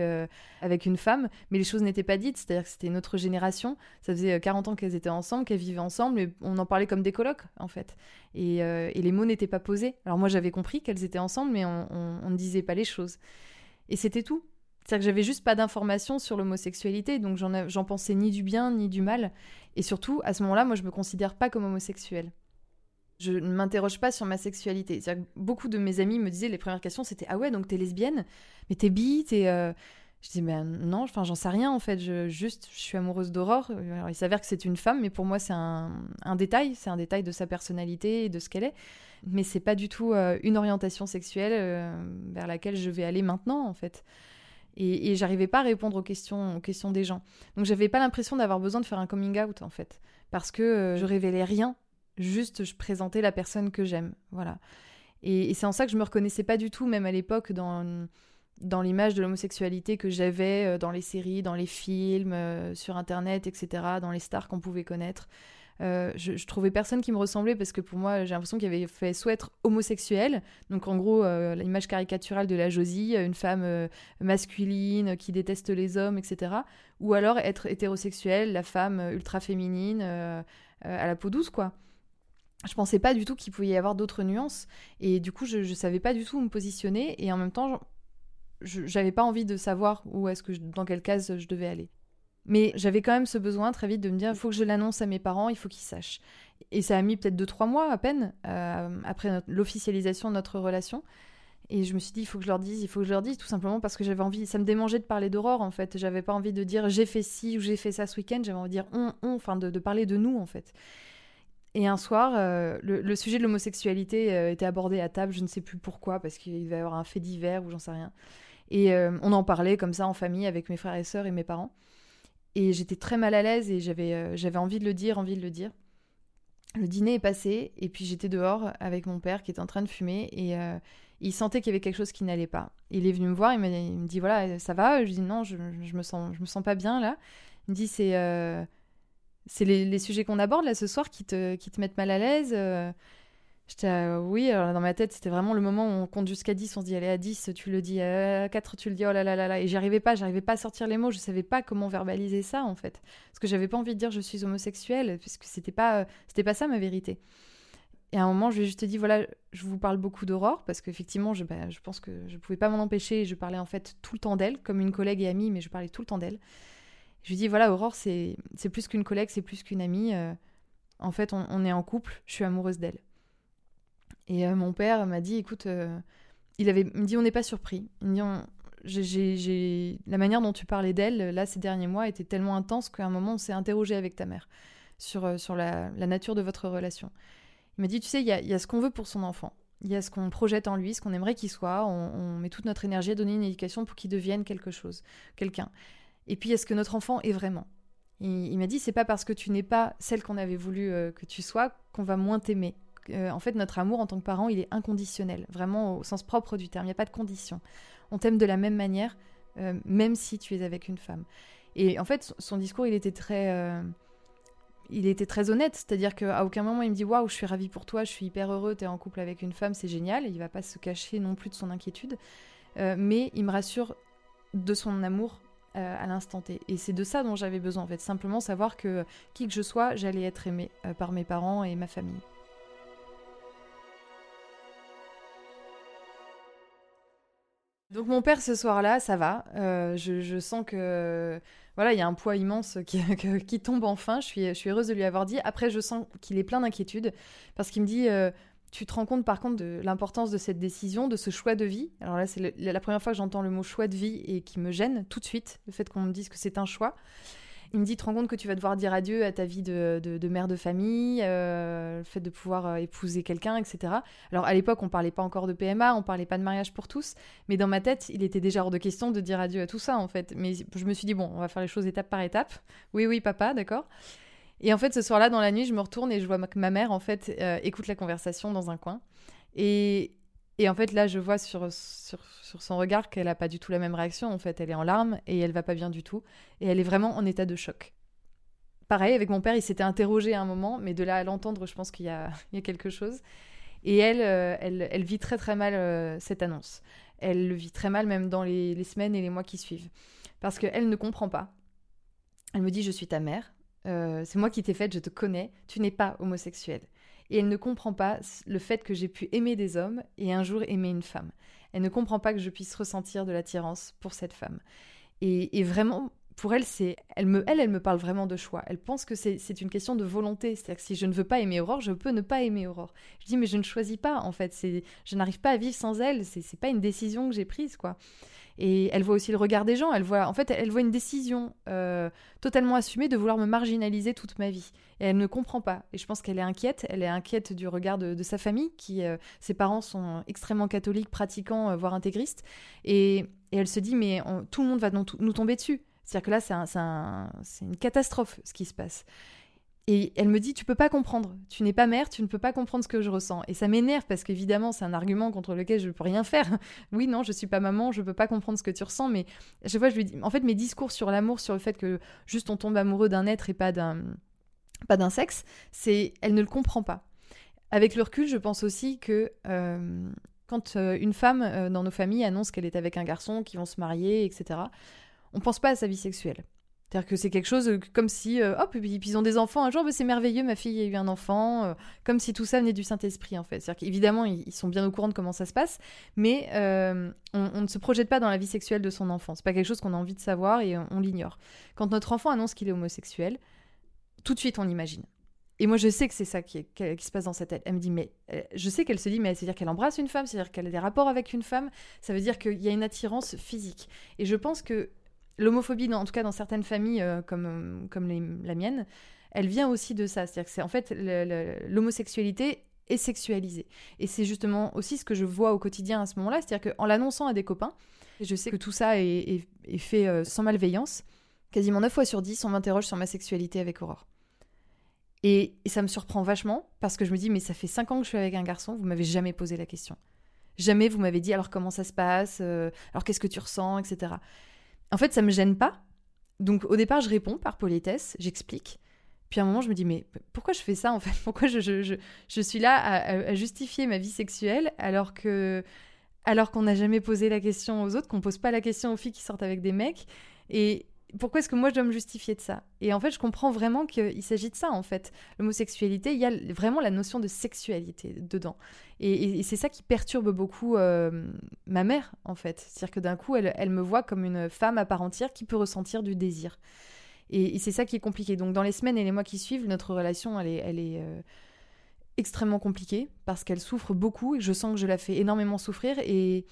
avec une femme, mais les choses n'étaient pas dites, c'est-à-dire que c'était une autre génération. Ça faisait 40 ans qu'elles étaient ensemble, qu'elles vivaient ensemble, mais on en parlait comme des colocs en fait. Et, et les mots n'étaient pas posés. Alors moi j'avais compris qu'elles étaient ensemble, mais on ne disait pas les choses. Et c'était tout. C'est-à-dire que j'avais juste pas d'informations sur l'homosexualité, donc j'en pensais ni du bien ni du mal. Et surtout, à ce moment-là, moi, je me considère pas comme homosexuelle. Je ne m'interroge pas sur ma sexualité. C'est-à-dire que beaucoup de mes amis me disaient, les premières questions, c'était Ah ouais, donc t'es lesbienne? Mais t'es bi T'es. Euh, je dis, mais non, enfin, j'en sais rien en fait. Je, juste, je suis amoureuse d'Aurore. il s'avère que c'est une femme, mais pour moi, c'est un, détail. C'est un détail de sa personnalité et de ce qu'elle est. Mais c'est pas du tout euh, une orientation sexuelle euh, vers laquelle je vais aller maintenant en fait. Et, et j'arrivais pas à répondre aux questions, aux questions des gens. Donc j'avais pas l'impression d'avoir besoin de faire un coming out en fait. Parce que euh, je révélais rien. Juste, je présentais la personne que j'aime. Voilà. Et, et c'est en ça que je me reconnaissais pas du tout, même à l'époque, dans dans l'image de l'homosexualité que j'avais euh, dans les séries, dans les films, euh, sur Internet, etc., dans les stars qu'on pouvait connaître. Euh, je, trouvais personne qui me ressemblait parce que pour moi, j'ai l'impression qu'il avait fait soit être homosexuel, donc en gros, l'image caricaturale de la Josie, une femme masculine qui déteste les hommes, etc., ou alors être hétérosexuel, la femme ultra féminine, à la peau douce, quoi je pensais pas du tout qu'il pouvait y avoir d'autres nuances et du coup je, je savais pas du tout où me positionner et en même temps j'avais pas envie de savoir où est-ce que dans quelle case je devais aller. Mais j'avais quand même ce besoin très vite de me dire il faut que je l'annonce à mes parents, il faut qu'ils sachent. Et ça a mis peut-être deux trois mois à peine euh, après l'officialisation de notre relation. Et je me suis dit, il faut que je leur dise, il faut que je leur dise, tout simplement parce que j'avais envie, ça me démangeait de parler d'Aurore en fait. J'avais pas envie de dire j'ai fait ci ou j'ai fait ça ce week-end, j'avais envie de dire on, on, enfin de, parler de nous en fait. Et un soir, euh, le, sujet de l'homosexualité euh, était abordé à table, je ne sais plus pourquoi, parce qu'il devait y avoir un fait divers ou j'en sais rien. Et euh, on en parlait comme ça en famille avec mes frères et sœurs et mes parents. Et j'étais très mal à l'aise et j'avais j'avais envie de le dire, envie de le dire. Le dîner est passé et puis j'étais dehors avec mon père qui était en train de fumer et il sentait qu'il y avait quelque chose qui n'allait pas. Il est venu me voir, il, me dit voilà, ça va? Je dis non, je, je, me sens, je me sens pas bien là. Il me dit c'est c'est les, sujets qu'on aborde là ce soir qui te, qui te mettent mal à l'aise. Euh. J'étais, oui, alors dans ma tête, c'était vraiment le moment où on compte jusqu'à 10, on se dit, allez, à 10, tu le dis, à 4, tu le dis, oh là là là là. Et j'arrivais pas, j'arrivais pas à sortir les mots, je savais pas comment verbaliser ça, en fait. Parce que j'avais pas envie de dire je suis homosexuelle, puisque c'était pas, c'était pas ça ma vérité. Et à un moment, je lui ai juste dit, voilà, je vous parle beaucoup d'Aurore, parce qu'effectivement, je, bah, je pense que je pouvais pas m'en empêcher, je parlais en fait tout le temps d'elle, comme une collègue et amie, mais je parlais tout le temps d'elle. Je lui dis voilà, Aurore, c'est plus qu'une collègue, c'est plus qu'une amie. Euh, en fait, on, est en couple, je suis amoureuse d'elle. Et euh, mon père m'a dit écoute, euh, il, avait, me dit on n'est pas surpris. Il dit la manière dont tu parlais d'elle, là, ces derniers mois, était tellement intense qu'à un moment, on s'est interrogé avec ta mère sur, sur la, nature de votre relation. Il m'a dit tu sais, il y a, ce qu'on veut pour son enfant. Il y a ce qu'on projette en lui, ce qu'on aimerait qu'il soit. On, met toute notre énergie à donner une éducation pour qu'il devienne quelque chose, quelqu'un. Et puis, est-ce que notre enfant est vraiment? Il, m'a dit, c'est pas parce que tu n'es pas celle qu'on avait voulu euh, que tu sois qu'on va moins t'aimer. Euh, en fait, notre amour en tant que parent, il est inconditionnel, vraiment au sens propre du terme. Il n'y a pas de condition. On t'aime de la même manière, euh, même si tu es avec une femme. Et en fait, son discours, il était très il était très honnête, c'est-à-dire qu'à aucun moment il me dit waouh, je suis ravie pour toi, je suis hyper heureux, tu es en couple avec une femme, c'est génial. Il va pas se cacher non plus de son inquiétude, mais il me rassure de son amour euh, à l'instant T. Et c'est de ça dont j'avais besoin en fait, simplement savoir que qui que je sois, j'allais être aimée euh, par mes parents et ma famille. Donc mon père ce soir-là, ça va. Euh, je, sens que voilà, il y a un poids immense qui, tombe enfin. Je suis, je suis heureuse de lui avoir dit. Après, je sens qu'il est plein d'inquiétude parce qu'il me dit tu te rends compte par contre de l'importance de cette décision, de ce choix de vie? Alors là, c'est la première fois que j'entends le mot choix de vie et qui me gêne tout de suite, le fait qu'on me dise que c'est un choix. Il me dit, tu te rends compte que tu vas devoir dire adieu à ta vie de, mère de famille, euh, le fait de pouvoir euh, épouser quelqu'un, etc. Alors à l'époque, on parlait pas encore de PMA, on parlait pas de mariage pour tous, mais dans ma tête, il était déjà hors de question de dire adieu à tout ça, en fait. Mais je me suis dit, bon, on va faire les choses étape par étape. Oui, oui, papa, d'accord. Et en fait, ce soir-là, dans la nuit, je me retourne et je vois que ma mère, en fait, euh, écoute la conversation dans un coin. Et, et en fait, là, je vois sur, sur, son regard qu'elle n'a pas du tout la même réaction. En fait, elle est en larmes et elle va pas bien du tout. Et elle est vraiment en état de choc. Pareil, avec mon père, il s'était interrogé à un moment, mais de là à l'entendre, je pense qu'il y, y a, quelque chose. Et elle, euh, elle, elle, vit très très mal euh, cette annonce. Elle le vit très mal même dans les, les semaines et les mois qui suivent. Parce qu'elle ne comprend pas. Elle me dit, je suis ta mère. Euh, c'est moi qui t'ai faite, je te connais, tu n'es pas homosexuel. Et elle ne comprend pas le fait que j'ai pu aimer des hommes et un jour aimer une femme. Elle ne comprend pas que je puisse ressentir de l'attirance pour cette femme. Et, vraiment, pour elle, c'est, elle me, elle, elle me parle vraiment de choix. Elle pense que c'est une question de volonté. C'est-à-dire que si je ne veux pas aimer Aurore, je peux ne pas aimer Aurore. Je dis mais je ne choisis pas en fait. C'est, je n'arrive pas à vivre sans elle. C'est pas une décision que j'ai prise quoi. Et elle voit aussi le regard des gens. Elle voit, en fait, elle voit une décision euh, totalement assumée de vouloir me marginaliser toute ma vie. Et elle ne comprend pas. Et je pense qu'elle est inquiète. Elle est inquiète du regard de, sa famille, qui euh, ses parents sont extrêmement catholiques, pratiquants, euh, voire intégristes. Et, elle se dit mais tout le monde va nous, tomber dessus. C'est-à-dire que là, c'est une catastrophe ce qui se passe. Et elle me dit, tu peux pas comprendre. Tu n'es pas mère, tu ne peux pas comprendre ce que je ressens. Et ça m'énerve parce qu'évidemment, c'est un argument contre lequel je ne peux rien faire. oui, non, je suis pas maman, je peux pas comprendre ce que tu ressens. Mais à chaque fois, je lui dis, en fait, mes discours sur l'amour, sur le fait que juste on tombe amoureux d'un être et pas d'un, pas d'un sexe, c'est, elle ne le comprend pas. Avec le recul, je pense aussi que euh, quand euh, une femme euh, dans nos familles annonce qu'elle est avec un garçon, qu'ils vont se marier, etc., on pense pas à sa vie sexuelle. C'est-à-dire que c'est quelque chose euh, comme si, euh, hop, ils ont des enfants un jour, c'est merveilleux, ma fille a eu un enfant, euh, comme si tout ça venait du Saint-Esprit en fait. C'est-à-dire qu'évidemment, ils, sont bien au courant de comment ça se passe, mais on, ne se projette pas dans la vie sexuelle de son enfant. C'est pas quelque chose qu'on a envie de savoir et on, l'ignore. Quand notre enfant annonce qu'il est homosexuel, tout de suite on imagine. Et moi, je sais que c'est ça qui, qui, se passe dans sa tête. Elle me dit, mais euh, je sais qu'elle se dit, mais c'est-à-dire qu'elle embrasse une femme, c'est-à-dire qu'elle a des rapports avec une femme, ça veut dire qu'il y a une attirance physique. Et je pense que l'homophobie, en tout cas dans certaines familles euh, comme, comme la mienne, elle vient aussi de ça. C'est-à-dire que c'est en fait l'homosexualité est sexualisée. Et c'est justement aussi ce que je vois au quotidien à ce moment-là, c'est-à-dire qu'en l'annonçant à des copains, je sais que tout ça est, fait euh, sans malveillance, quasiment 9 fois sur 10, on m'interroge sur ma sexualité avec Aurore. Et, ça me surprend vachement parce que je me dis, mais ça fait 5 ans que je suis avec un garçon, vous m'avez jamais posé la question. Jamais vous m'avez dit, alors comment ça se passe, euh, alors qu'est-ce que tu ressens, etc. En fait, ça me gêne pas. Donc au départ, je réponds par politesse, j'explique. Puis à un moment, je me dis, mais pourquoi je fais ça en fait? Pourquoi je, je, je, suis là à, justifier ma vie sexuelle alors que alors qu'on n'a jamais posé la question aux autres, qu'on pose pas la question aux filles qui sortent avec des mecs? Et pourquoi est-ce que moi je dois me justifier de ça? Et en fait, je comprends vraiment qu'il s'agit de ça en fait. L'homosexualité, il y a vraiment la notion de sexualité dedans. Et, c'est ça qui perturbe beaucoup euh, ma mère en fait. C'est-à-dire que d'un coup, elle, me voit comme une femme à part entière qui peut ressentir du désir. Et, c'est ça qui est compliqué. Donc dans les semaines et les mois qui suivent, notre relation, elle est, elle est euh, extrêmement compliquée parce qu'elle souffre beaucoup et je sens que je la fais énormément souffrir. Et,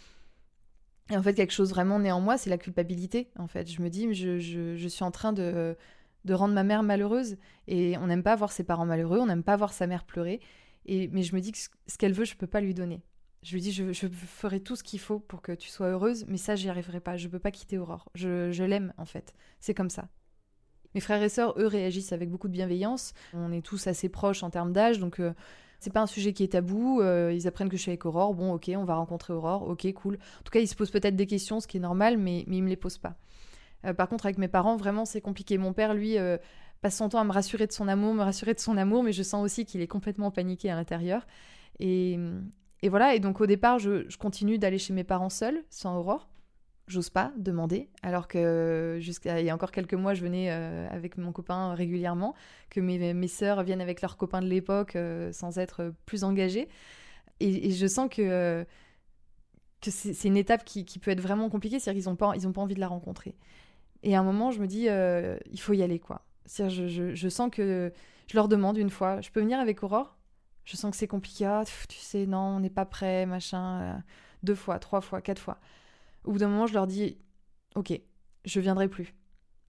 en fait, quelque chose vraiment né en moi, c'est la culpabilité. En fait, je me dis, je, je, suis en train de, de rendre ma mère malheureuse. Et on n'aime pas voir ses parents malheureux, on n'aime pas voir sa mère pleurer. Et, mais je me dis que ce qu'elle veut, je ne peux pas lui donner. Je lui dis, je, je, ferai tout ce qu'il faut pour que tu sois heureuse, mais ça, j'y arriverai pas. Je peux pas quitter Aurore. Je, je l'aime, en fait. C'est comme ça. Mes frères et sœurs, eux, réagissent avec beaucoup de bienveillance. On est tous assez proches en termes d'âge, donc euh, c'est pas un sujet qui est tabou. Euh, ils apprennent que je suis avec Aurore. Bon, ok, on va rencontrer Aurore. Ok, cool. En tout cas, ils se posent peut-être des questions, ce qui est normal, mais, mais ils me les posent pas. Euh, par contre, avec mes parents, vraiment, c'est compliqué. Mon père, lui, passe son temps à me rassurer de son amour, me rassurer de son amour, mais je sens aussi qu'il est complètement paniqué à l'intérieur. Et, et, voilà, et donc au départ, je, je continue d'aller chez mes parents seuls, sans Aurore j'ose pas demander, alors que jusqu'à il y a encore quelques mois, je venais euh, avec mon copain régulièrement, que mes, mes sœurs viennent avec leurs copains de l'époque euh, sans être plus engagées. Et, je sens que, que c'est une étape qui, qui, peut être vraiment compliquée, c'est-à-dire qu'ils n'ont pas, ils pas envie de la rencontrer. Et à un moment, je me dis, euh, il faut y aller, quoi. Je, je, je, sens que je leur demande une fois, je peux venir avec Aurore? Je sens que c'est compliqué, ah, tu sais, non, on n'est pas prêt, machin. deux fois, trois fois, quatre fois. Au bout d'un moment, je leur dis Ok, je viendrai plus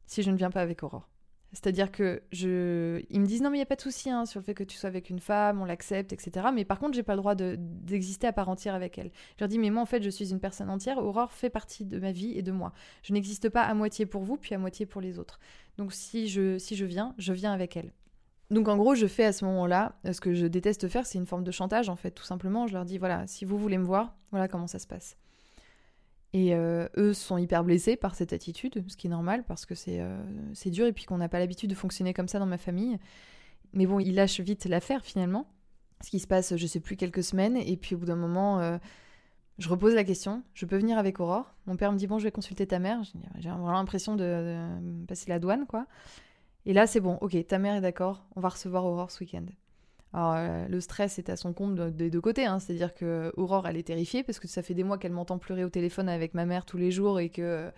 si je ne viens pas avec Aurore. C'est-à-dire que je... Ils me disent non mais il n'y a pas de souci hein, sur le fait que tu sois avec une femme, on l'accepte, etc. Mais par contre, j'ai pas le droit d'exister à part entière avec elle. Je leur dis mais moi en fait je suis une personne entière, Aurore fait partie de ma vie et de moi. Je n'existe pas à moitié pour vous puis à moitié pour les autres. Donc si je, si je viens, je viens avec elle. Donc en gros, je fais à ce moment-là, ce que je déteste faire, c'est une forme de chantage en fait, tout simplement. Je leur dis voilà, si vous voulez me voir, voilà comment ça se passe. Et euh, eux sont hyper blessés par cette attitude, ce qui est normal parce que c'est euh, dur et puis qu'on n'a pas l'habitude de fonctionner comme ça dans ma famille. Mais bon, ils lâchent vite l'affaire finalement. Ce qui se passe, je sais plus, quelques semaines. Et puis au bout d'un moment, euh, je repose la question je peux venir avec Aurore Mon père me dit bon, je vais consulter ta mère. J'ai vraiment l'impression de, de, passer la douane, quoi. Et là, c'est bon, ok, ta mère est d'accord, on va recevoir Aurore ce week-end. Alors, euh, le stress est à son compte des deux côtés, hein. c'est-à-dire que Aurore, elle est terrifiée parce que ça fait des mois qu'elle m'entend pleurer au téléphone avec ma mère tous les jours et que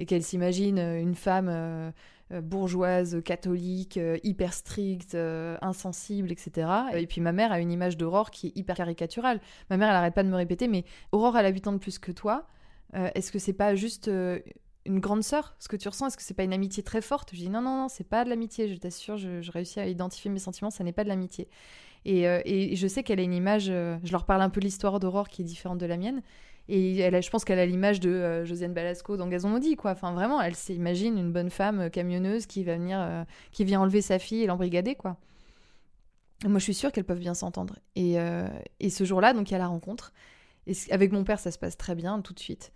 et qu'elle s'imagine une femme euh, euh, bourgeoise, catholique, hyper stricte, insensible, etc. Et puis ma mère a une image d'Aurore qui est hyper caricaturale. Ma mère, elle arrête pas de me répéter, mais Aurore, elle a 8 ans de plus que toi. Est-ce que c'est pas juste une grande sœur Ce que tu ressens, est-ce que c'est pas une amitié très forte? Je dis non, non, non, c'est pas de l'amitié, je t'assure, je, réussis à identifier mes sentiments, ça n'est pas de l'amitié. Et, euh, je sais qu'elle a une image, euh, je leur parle un peu l'histoire d'Aurore qui est différente de la mienne. Et elle je pense qu'elle a l'image de euh, Josiane Balasco dans Gazon Maudit, quoi. Enfin, vraiment, elle s'imagine une bonne femme camionneuse qui va venir, qui vient enlever sa fille et l'embrigader, quoi. moi, je suis sûre qu'elles peuvent bien s'entendre. Et, et ce jour-là, donc, il y a la rencontre. Et avec mon père, ça se passe très bien, tout de suite.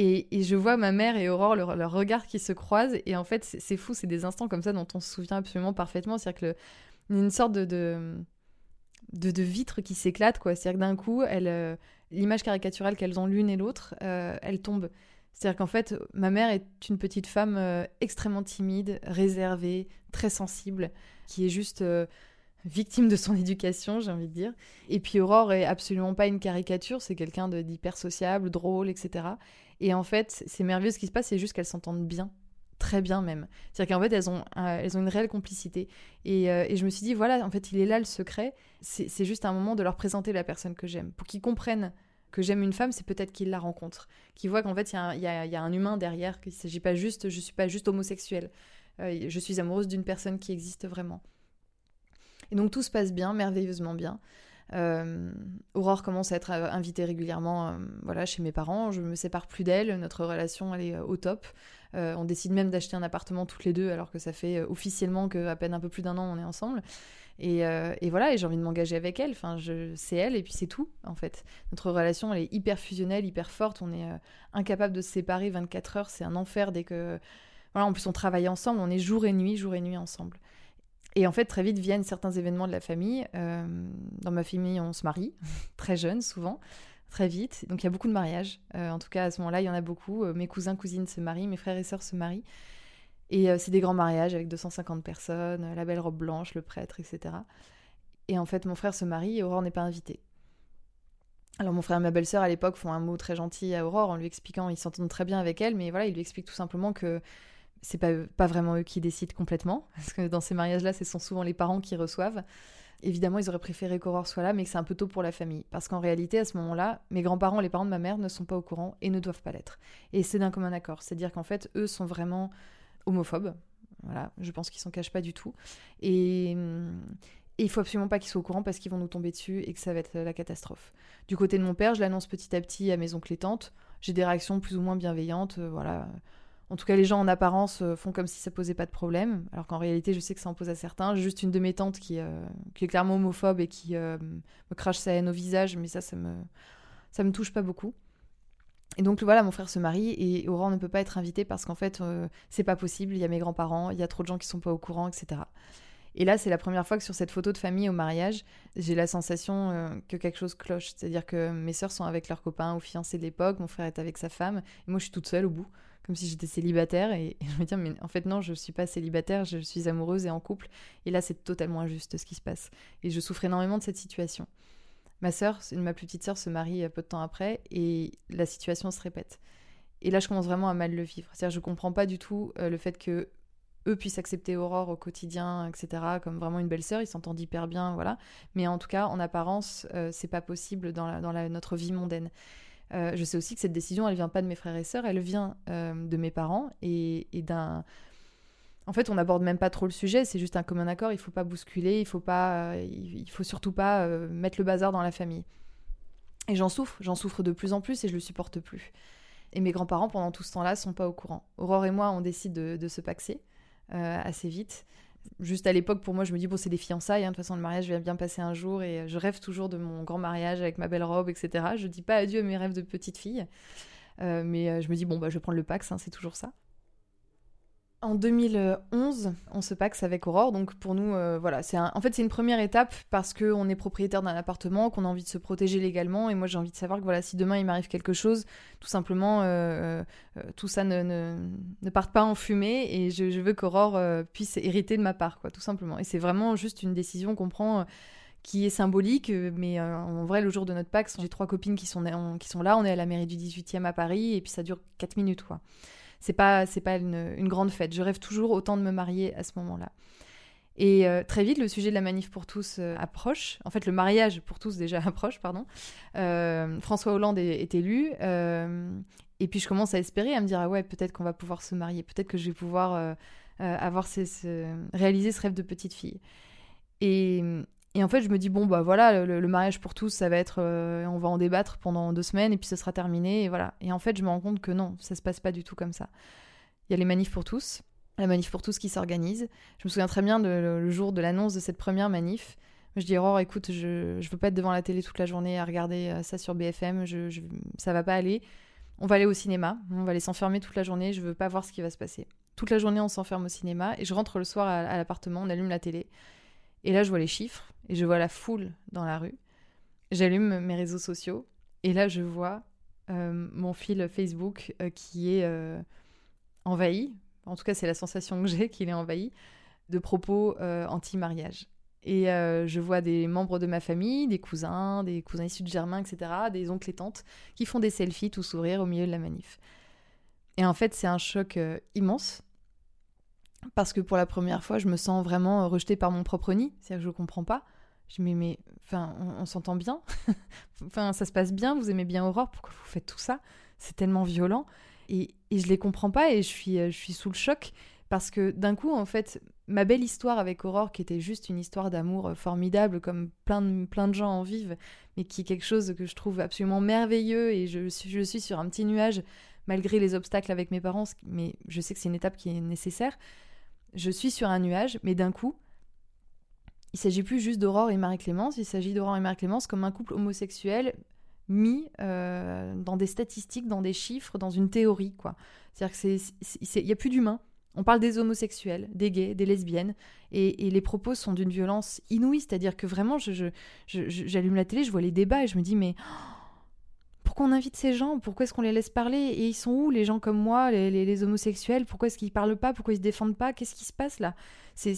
Et, je vois ma mère et Aurore, leur, leur regard qui se croisent. Et en fait, c'est fou, c'est des instants comme ça dont on se souvient absolument parfaitement. C'est-à-dire qu'il y a une sorte de, de, de, vitre qui s'éclate. C'est-à-dire que d'un coup, euh, l'image caricaturale qu'elles ont l'une et l'autre, euh, elle tombe. C'est-à-dire qu'en fait, ma mère est une petite femme euh, extrêmement timide, réservée, très sensible, qui est juste victime de son éducation, j'ai envie de dire. Et puis Aurore est absolument pas une caricature, c'est quelqu'un d'hyper sociable, drôle, etc. Et en fait, c'est merveilleux ce qui se passe, c'est juste qu'elles s'entendent bien très bien même. C'est-à-dire qu'en fait, elles ont, elles ont une réelle complicité. Et, et, je me suis dit, voilà, en fait, il est là le secret. C'est juste un moment de leur présenter la personne que j'aime, pour qu'ils comprennent que j'aime une femme, c'est peut-être qu'ils la rencontrent, qu'ils voient qu'en fait, il y, a un humain derrière, qu'il ne s'agit pas juste, je suis pas juste homosexuelle. je suis amoureuse d'une personne qui existe vraiment. Et donc tout se passe bien, merveilleusement bien. Euh, Aurore commence à être euh, invitée régulièrement euh, voilà, chez mes parents. Je me sépare plus d'elle. Notre relation, elle est au top. on décide même d'acheter un appartement toutes les deux, alors que ça fait officiellement qu'à peine un peu plus d'un an, on est ensemble. Et, et voilà, et j'ai envie de m'engager avec elle. Enfin, c'est elle, et puis c'est tout, en fait. Notre relation, elle est hyper fusionnelle, hyper forte. On est incapable de se séparer 24 heures. C'est un enfer dès que. Voilà, en plus, on travaille ensemble. On est jour et nuit, jour et nuit ensemble. Et en fait, très vite viennent certains événements de la famille. Euh, dans ma famille, on se marie, très jeune souvent, très vite. Donc il y a beaucoup de mariages. Euh, en tout cas, à ce moment-là, il y en a beaucoup. Euh, mes cousins, cousines se marient, mes frères et sœurs se marient. Et c'est des grands mariages avec 250 personnes, la belle robe blanche, le prêtre, etc. Et en fait, mon frère se marie et Aurore n'est pas invitée. Alors mon frère et ma belle-sœur à l'époque font un mot très gentil à Aurore en lui expliquant, ils s'entendent très bien avec elle, mais voilà, il lui explique tout simplement que c'est pas, pas vraiment eux qui décident complètement, parce que dans ces mariages-là, ce sont souvent les parents qui reçoivent. Évidemment, ils auraient préféré qu'Aurore soit là, mais c'est un peu tôt pour la famille. Parce qu'en réalité, à ce moment-là, mes grands-parents, les parents de ma mère, ne sont pas au courant et ne doivent pas l'être. Et c'est d'un commun accord. C'est-à-dire qu'en fait, eux sont vraiment homophobes. Voilà, je pense qu'ils s'en cachent pas du tout. Et, et il faut absolument pas qu'ils soient au courant parce qu'ils vont nous tomber dessus et que ça va être la catastrophe. Du côté de mon père, je l'annonce petit à petit à mes oncles et tantes. J'ai des réactions plus ou moins bienveillantes. Euh, voilà en tout cas, les gens en apparence euh, font comme si ça posait pas de problème, alors qu'en réalité, je sais que ça en pose à certains. Juste une de mes tantes qui, euh, est clairement homophobe et qui euh, me crache sa haine au visage, mais ça, ça me, ça me touche pas beaucoup. Et donc voilà, mon frère se marie et Aurore ne peut pas être invitée parce qu'en fait, c'est pas possible. Il y a mes grands-parents, il y a trop de gens qui sont pas au courant, etc. Et là, c'est la première fois que sur cette photo de famille au mariage, j'ai la sensation que quelque chose cloche. C'est-à-dire que mes sœurs sont avec leurs copains ou fiancés de l'époque, mon frère est avec sa femme, et moi je suis toute seule au bout comme si j'étais célibataire. Et, je me dis, mais en fait, non, je ne suis pas célibataire, je suis amoureuse et en couple. Et là, c'est totalement injuste ce qui se passe. Et je souffre énormément de cette situation. Ma sœur, ma plus petite sœur, se marie peu de temps après et la situation se répète. Et là, je commence vraiment à mal le vivre. C'est-à-dire, je comprends pas du tout euh, le fait que eux puissent accepter Aurore au quotidien, etc., comme vraiment une belle sœur. Ils s'entendent hyper bien, voilà. Mais en tout cas, en apparence, euh, c'est pas possible dans, dans notre vie mondaine. Euh, je sais aussi que cette décision, elle vient pas de mes frères et sœurs, elle vient euh, de mes parents et, d'un. En fait, on n'aborde même pas trop le sujet, c'est juste un commun accord. Il faut pas bousculer, il faut pas, euh, il faut surtout pas mettre le bazar dans la famille. Et j'en souffre, j'en souffre de plus en plus et je le supporte plus. Et mes grands-parents, pendant tout ce temps-là, sont pas au courant. Aurore et moi, on décide de, de se paxer assez vite juste à l'époque, pour moi, je me dis, bon, c'est des fiançailles, hein, de toute façon, le mariage va bien passer un jour et euh, je rêve toujours de mon grand mariage avec ma belle robe, etc. Je dis pas adieu à mes rêves de petite fille, euh, mais euh, je me dis, bon, bah, je vais prendre le Pax, hein, c'est toujours ça. En 2011, on se paxe avec Aurore, donc pour nous, euh, voilà, c'est en fait c'est une première étape parce qu'on est propriétaire d'un appartement, qu'on a envie de se protéger légalement, et moi j'ai envie de savoir que voilà, si demain il m'arrive quelque chose, tout simplement, euh, euh, tout ça ne, ne, parte pas en fumée, et je, veux qu'Aurore puisse hériter de ma part, quoi, tout simplement. Et c'est vraiment juste une décision qu'on prend qui est symbolique, mais en vrai, le jour de notre Pax, j'ai trois copines qui sont, qui sont là, on est à la mairie du 18e à Paris, et puis ça dure 4 minutes, quoi c'est pas c'est pas une, grande fête. Je rêve toujours autant de me marier à ce moment-là. Et euh, très vite, le sujet de la manif pour tous euh, approche. En fait, le mariage pour tous déjà approche, pardon. Euh, François Hollande est, élu. et puis, je commence à espérer, à me dire, ah ouais, peut-être qu'on va pouvoir se marier. Peut-être que je vais pouvoir avoir réaliser ce rêve de petite fille. Et, et en fait, je me dis, bon, bah voilà, le, mariage pour tous, ça va être. Euh, on va en débattre pendant deux semaines et puis ce sera terminé. Et voilà. Et en fait, je me rends compte que non, ça se passe pas du tout comme ça. Il y a les manifs pour tous, la manif pour tous qui s'organise. Je me souviens très bien de, le, jour de l'annonce de cette première manif. Je dis, oh, écoute, je, je veux pas être devant la télé toute la journée à regarder euh, ça sur BFM, je, je, ça va pas aller. On va aller au cinéma, on va aller s'enfermer toute la journée, je veux pas voir ce qui va se passer. Toute la journée, on s'enferme au cinéma et je rentre le soir à l'appartement, on allume la télé. Et là, je vois les chiffres et je vois la foule dans la rue. J'allume mes réseaux sociaux et là, je vois euh, mon fil Facebook euh, qui est euh, envahi. En tout cas, c'est la sensation que j'ai qu'il est envahi de propos anti-mariage. Et je vois des membres de ma famille, des cousins, des cousins issus de Germain, etc., des oncles et tantes, qui font des selfies tout sourire au milieu de la manif. Et en fait, c'est un choc immense parce que pour la première fois, je me sens vraiment rejetée par mon propre nid. C'est-à-dire que je comprends pas. Je me mais enfin, on, s'entend bien. enfin, ça se passe bien. Vous aimez bien Aurore. Pourquoi vous faites tout ça? C'est tellement violent. Et, et, je les comprends pas et je suis, je suis sous le choc parce que d'un coup, en fait, ma belle histoire avec Aurore, qui était juste une histoire d'amour formidable, comme plein de, plein de gens en vivent, mais qui est quelque chose que je trouve absolument merveilleux et je, je suis sur un petit nuage malgré les obstacles avec mes parents, mais je sais que c'est une étape qui est nécessaire. Je suis sur un nuage, mais d'un coup, il s'agit plus juste d'Aurore et Marie-Clémence, il s'agit d'Aurore et Marie-Clémence comme un couple homosexuel mis euh, dans des statistiques, dans des chiffres, dans une théorie, quoi. C'est-à-dire qu'il n'y a plus d'humains. On parle des homosexuels, des gays, des lesbiennes, et, les propos sont d'une violence inouïe. C'est-à-dire que vraiment, j'allume la télé, je vois les débats et je me dis, mais pourquoi on invite ces gens? Pourquoi est-ce qu'on les laisse parler? Et ils sont où, les gens comme moi, les, homosexuels? Pourquoi est-ce qu'ils parlent pas? Pourquoi ils se défendent pas? Qu'est-ce qui se passe là? C'est,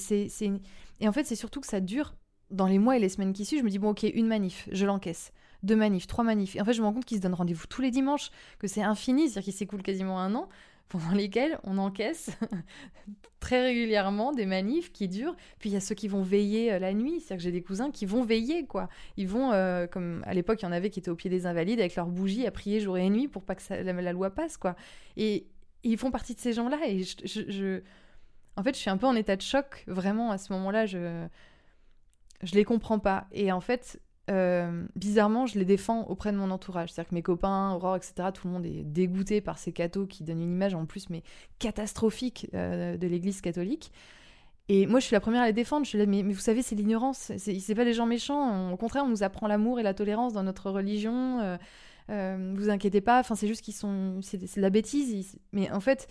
Et en fait, c'est surtout que ça dure dans les mois et les semaines qui suivent. Je me dis, bon, ok, une manif, je l'encaisse deux manifs, trois manifs. Et en fait, je me rends compte qu'ils se donnent rendez-vous tous les dimanches, que c'est infini, c'est-à-dire qu'il s'écoule quasiment un an pendant lesquels on encaisse très régulièrement des manifs qui durent. Puis il y a ceux qui vont veiller euh, la nuit, c'est-à-dire que j'ai des cousins qui vont veiller, quoi. Ils vont, euh, comme à l'époque, il y en avait qui étaient au pied des invalides avec leurs bougies à prier jour et nuit pour pas que la, loi passe, quoi. Et, ils font partie de ces gens-là. Et je, en fait, je suis un peu en état de choc, vraiment, à ce moment-là. Je, je les comprends pas. Et en fait, euh, bizarrement, je les défends auprès de mon entourage. C'est-à-dire que mes copains, Aurore, etc., tout le monde est dégoûté par ces cathos qui donnent une image en plus, mais catastrophique euh, de l'Église catholique. Et moi, je suis la première à les défendre. Je suis là, mais, vous savez, c'est l'ignorance. C'est pas des gens méchants. Au contraire, on nous apprend l'amour et la tolérance dans notre religion. Euh, euh vous inquiétez pas. Enfin, c'est juste qu'ils sont. C'est de la bêtise. Mais en fait,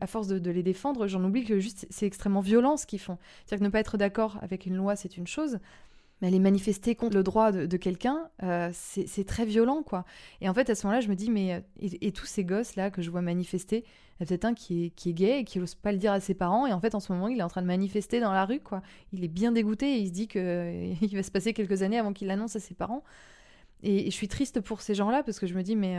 à force de, les défendre, j'en oublie que juste c'est extrêmement violent ce qu'ils font. C'est-à-dire que ne pas être d'accord avec une loi, c'est une chose mais aller manifester contre le droit de, quelqu'un, euh, c'est très violent, quoi. Et en fait, à ce moment-là, je me dis, mais euh, et, tous ces gosses-là que je vois manifester, il y a peut-être un qui est, qui est gay et qui n'ose pas le dire à ses parents, et en fait, en ce moment, il est en train de manifester dans la rue, quoi. Il est bien dégoûté et il se dit qu'il va se passer quelques années avant qu'il l'annonce à ses parents. Et, je suis triste pour ces gens-là parce que je me dis, mais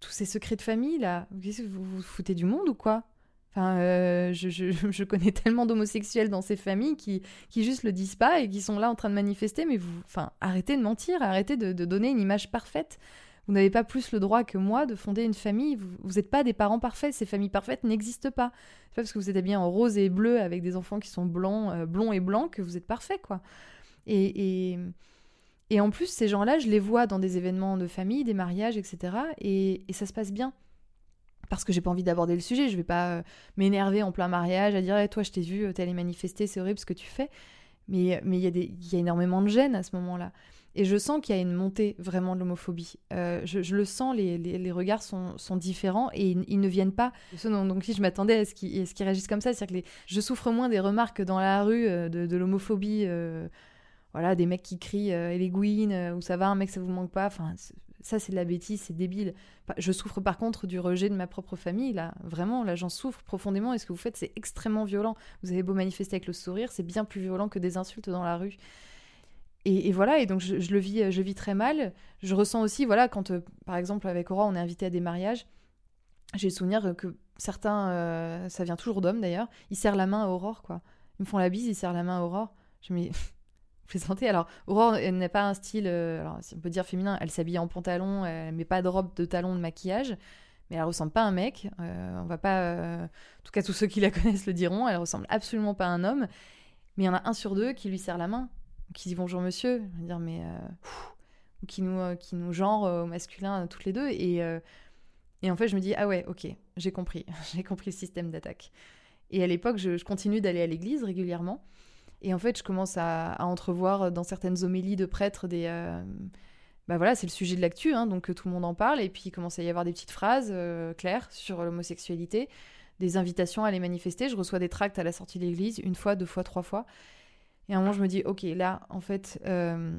tous ces secrets de famille, là, vous vous, foutez du monde ou quoi? Enfin, euh, je, connais tellement d'homosexuels dans ces familles qui, qui juste le disent pas et qui sont là en train de manifester, mais vous, enfin, arrêtez de mentir, arrêtez de, donner une image parfaite. Vous n'avez pas plus le droit que moi de fonder une famille. Vous n'êtes pas des parents parfaits. Ces familles parfaites n'existent pas. C'est pas parce que vous êtes bien en rose et bleu avec des enfants qui sont blancs, euh, blonds et blancs que vous êtes parfait, quoi. Et, et, et en plus, ces gens-là, je les vois dans des événements de famille, des mariages, etc. Et, ça se passe bien parce que j'ai pas envie d'aborder le sujet. Je vais pas euh, m'énerver en plein mariage à dire eh, toi je t'ai vu, t'es allé manifester, c'est horrible ce que tu fais. Mais il y a y énormément de gêne à ce moment-là. Et je sens qu'il y a une montée vraiment de l'homophobie. Euh, je, le sens, les, regards sont, différents et ils, ne viennent pas. Donc, si je m'attendais à ce qu'ils réagissent comme ça, c'est-à-dire que je souffre moins des remarques dans la rue euh, de l'homophobie. Voilà, des mecs qui crient euh, les où ça va, un mec, ça vous manque pas. Enfin, ça, c'est de la bêtise, c'est débile. Je souffre par contre du rejet de ma propre famille, là. Vraiment, là, j'en souffre profondément. Et ce que vous faites, c'est extrêmement violent. Vous avez beau manifester avec le sourire, c'est bien plus violent que des insultes dans la rue. Et, voilà, et donc je, le vis, je vis très mal. Je ressens aussi, voilà, quand, euh, par exemple, avec Aura, on est invité à des mariages, j'ai le souvenir que certains, euh, ça vient toujours d'hommes d'ailleurs, ils serrent la main à Aurore, quoi. Ils me font la bise, ils serrent la main à Aurore. Je me dis, Alors, Aurore, n'a pas un style, euh, si on peut dire féminin, elle s'habille en pantalon, elle met pas de robe, de talons, de maquillage, mais elle ressemble pas à un mec. Euh, on va pas, euh, en tout cas tous ceux qui la connaissent le diront, elle ressemble absolument pas à un homme. Mais il y en a un sur deux qui lui serre la main, qui dit bonjour monsieur, dire mais ou qui nous qui nous genre au masculin toutes les deux et et en fait je me dis ah ouais ok j'ai compris j'ai compris le système d'attaque. Et à l'époque je continue d'aller à l'église régulièrement. Et en fait, je commence à, entrevoir dans certaines homélies de prêtres des. Euh, bah voilà, c'est le sujet de l'actu, hein, donc tout le monde en parle. Et puis il commence à y avoir des petites phrases euh, claires sur l'homosexualité, des invitations à aller manifester. Je reçois des tracts à la sortie de l'église, une fois, deux fois, trois fois. Et à un moment, je me dis, ok, là, en fait, euh,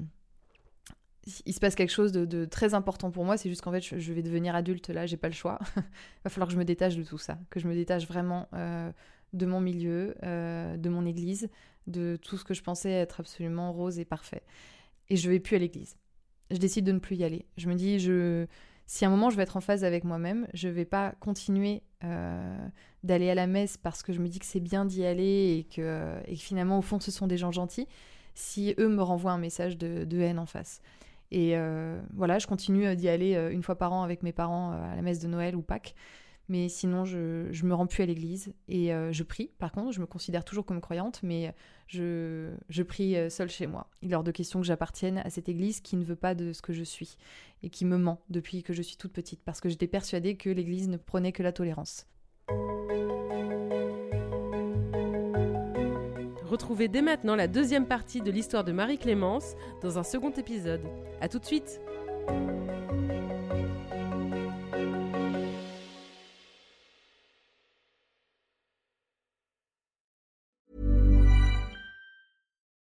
il se passe quelque chose de, très important pour moi. C'est juste qu'en fait, je, vais devenir adulte, là, j'ai pas le choix. il va falloir que je me détache de tout ça, que je me détache vraiment de mon milieu, de mon église, de tout ce que je pensais être absolument rose et parfait. Et je vais plus à l'église. Je décide de ne plus y aller. Je me dis, je si à un moment je vais être en phase avec moi-même, je vais pas continuer d'aller à la messe parce que je me dis que c'est bien d'y aller et que, finalement au fond ce sont des gens gentils, si eux me renvoient un message de, de haine en face. Et voilà, je continue d'y aller une fois par an avec mes parents à la messe de Noël ou Pâques. Mais sinon, je, je me rends plus à l'église et euh, je prie. Par contre, je me considère toujours comme croyante, mais je, je prie euh, seule chez moi. Il est hors de question que j'appartienne à cette église qui ne veut pas de ce que je suis et qui me ment depuis que je suis toute petite, parce que j'étais persuadée que l'église ne prenait que la tolérance. Retrouvez dès maintenant la deuxième partie de l'histoire de Marie-Clémence dans un second épisode. A tout de suite!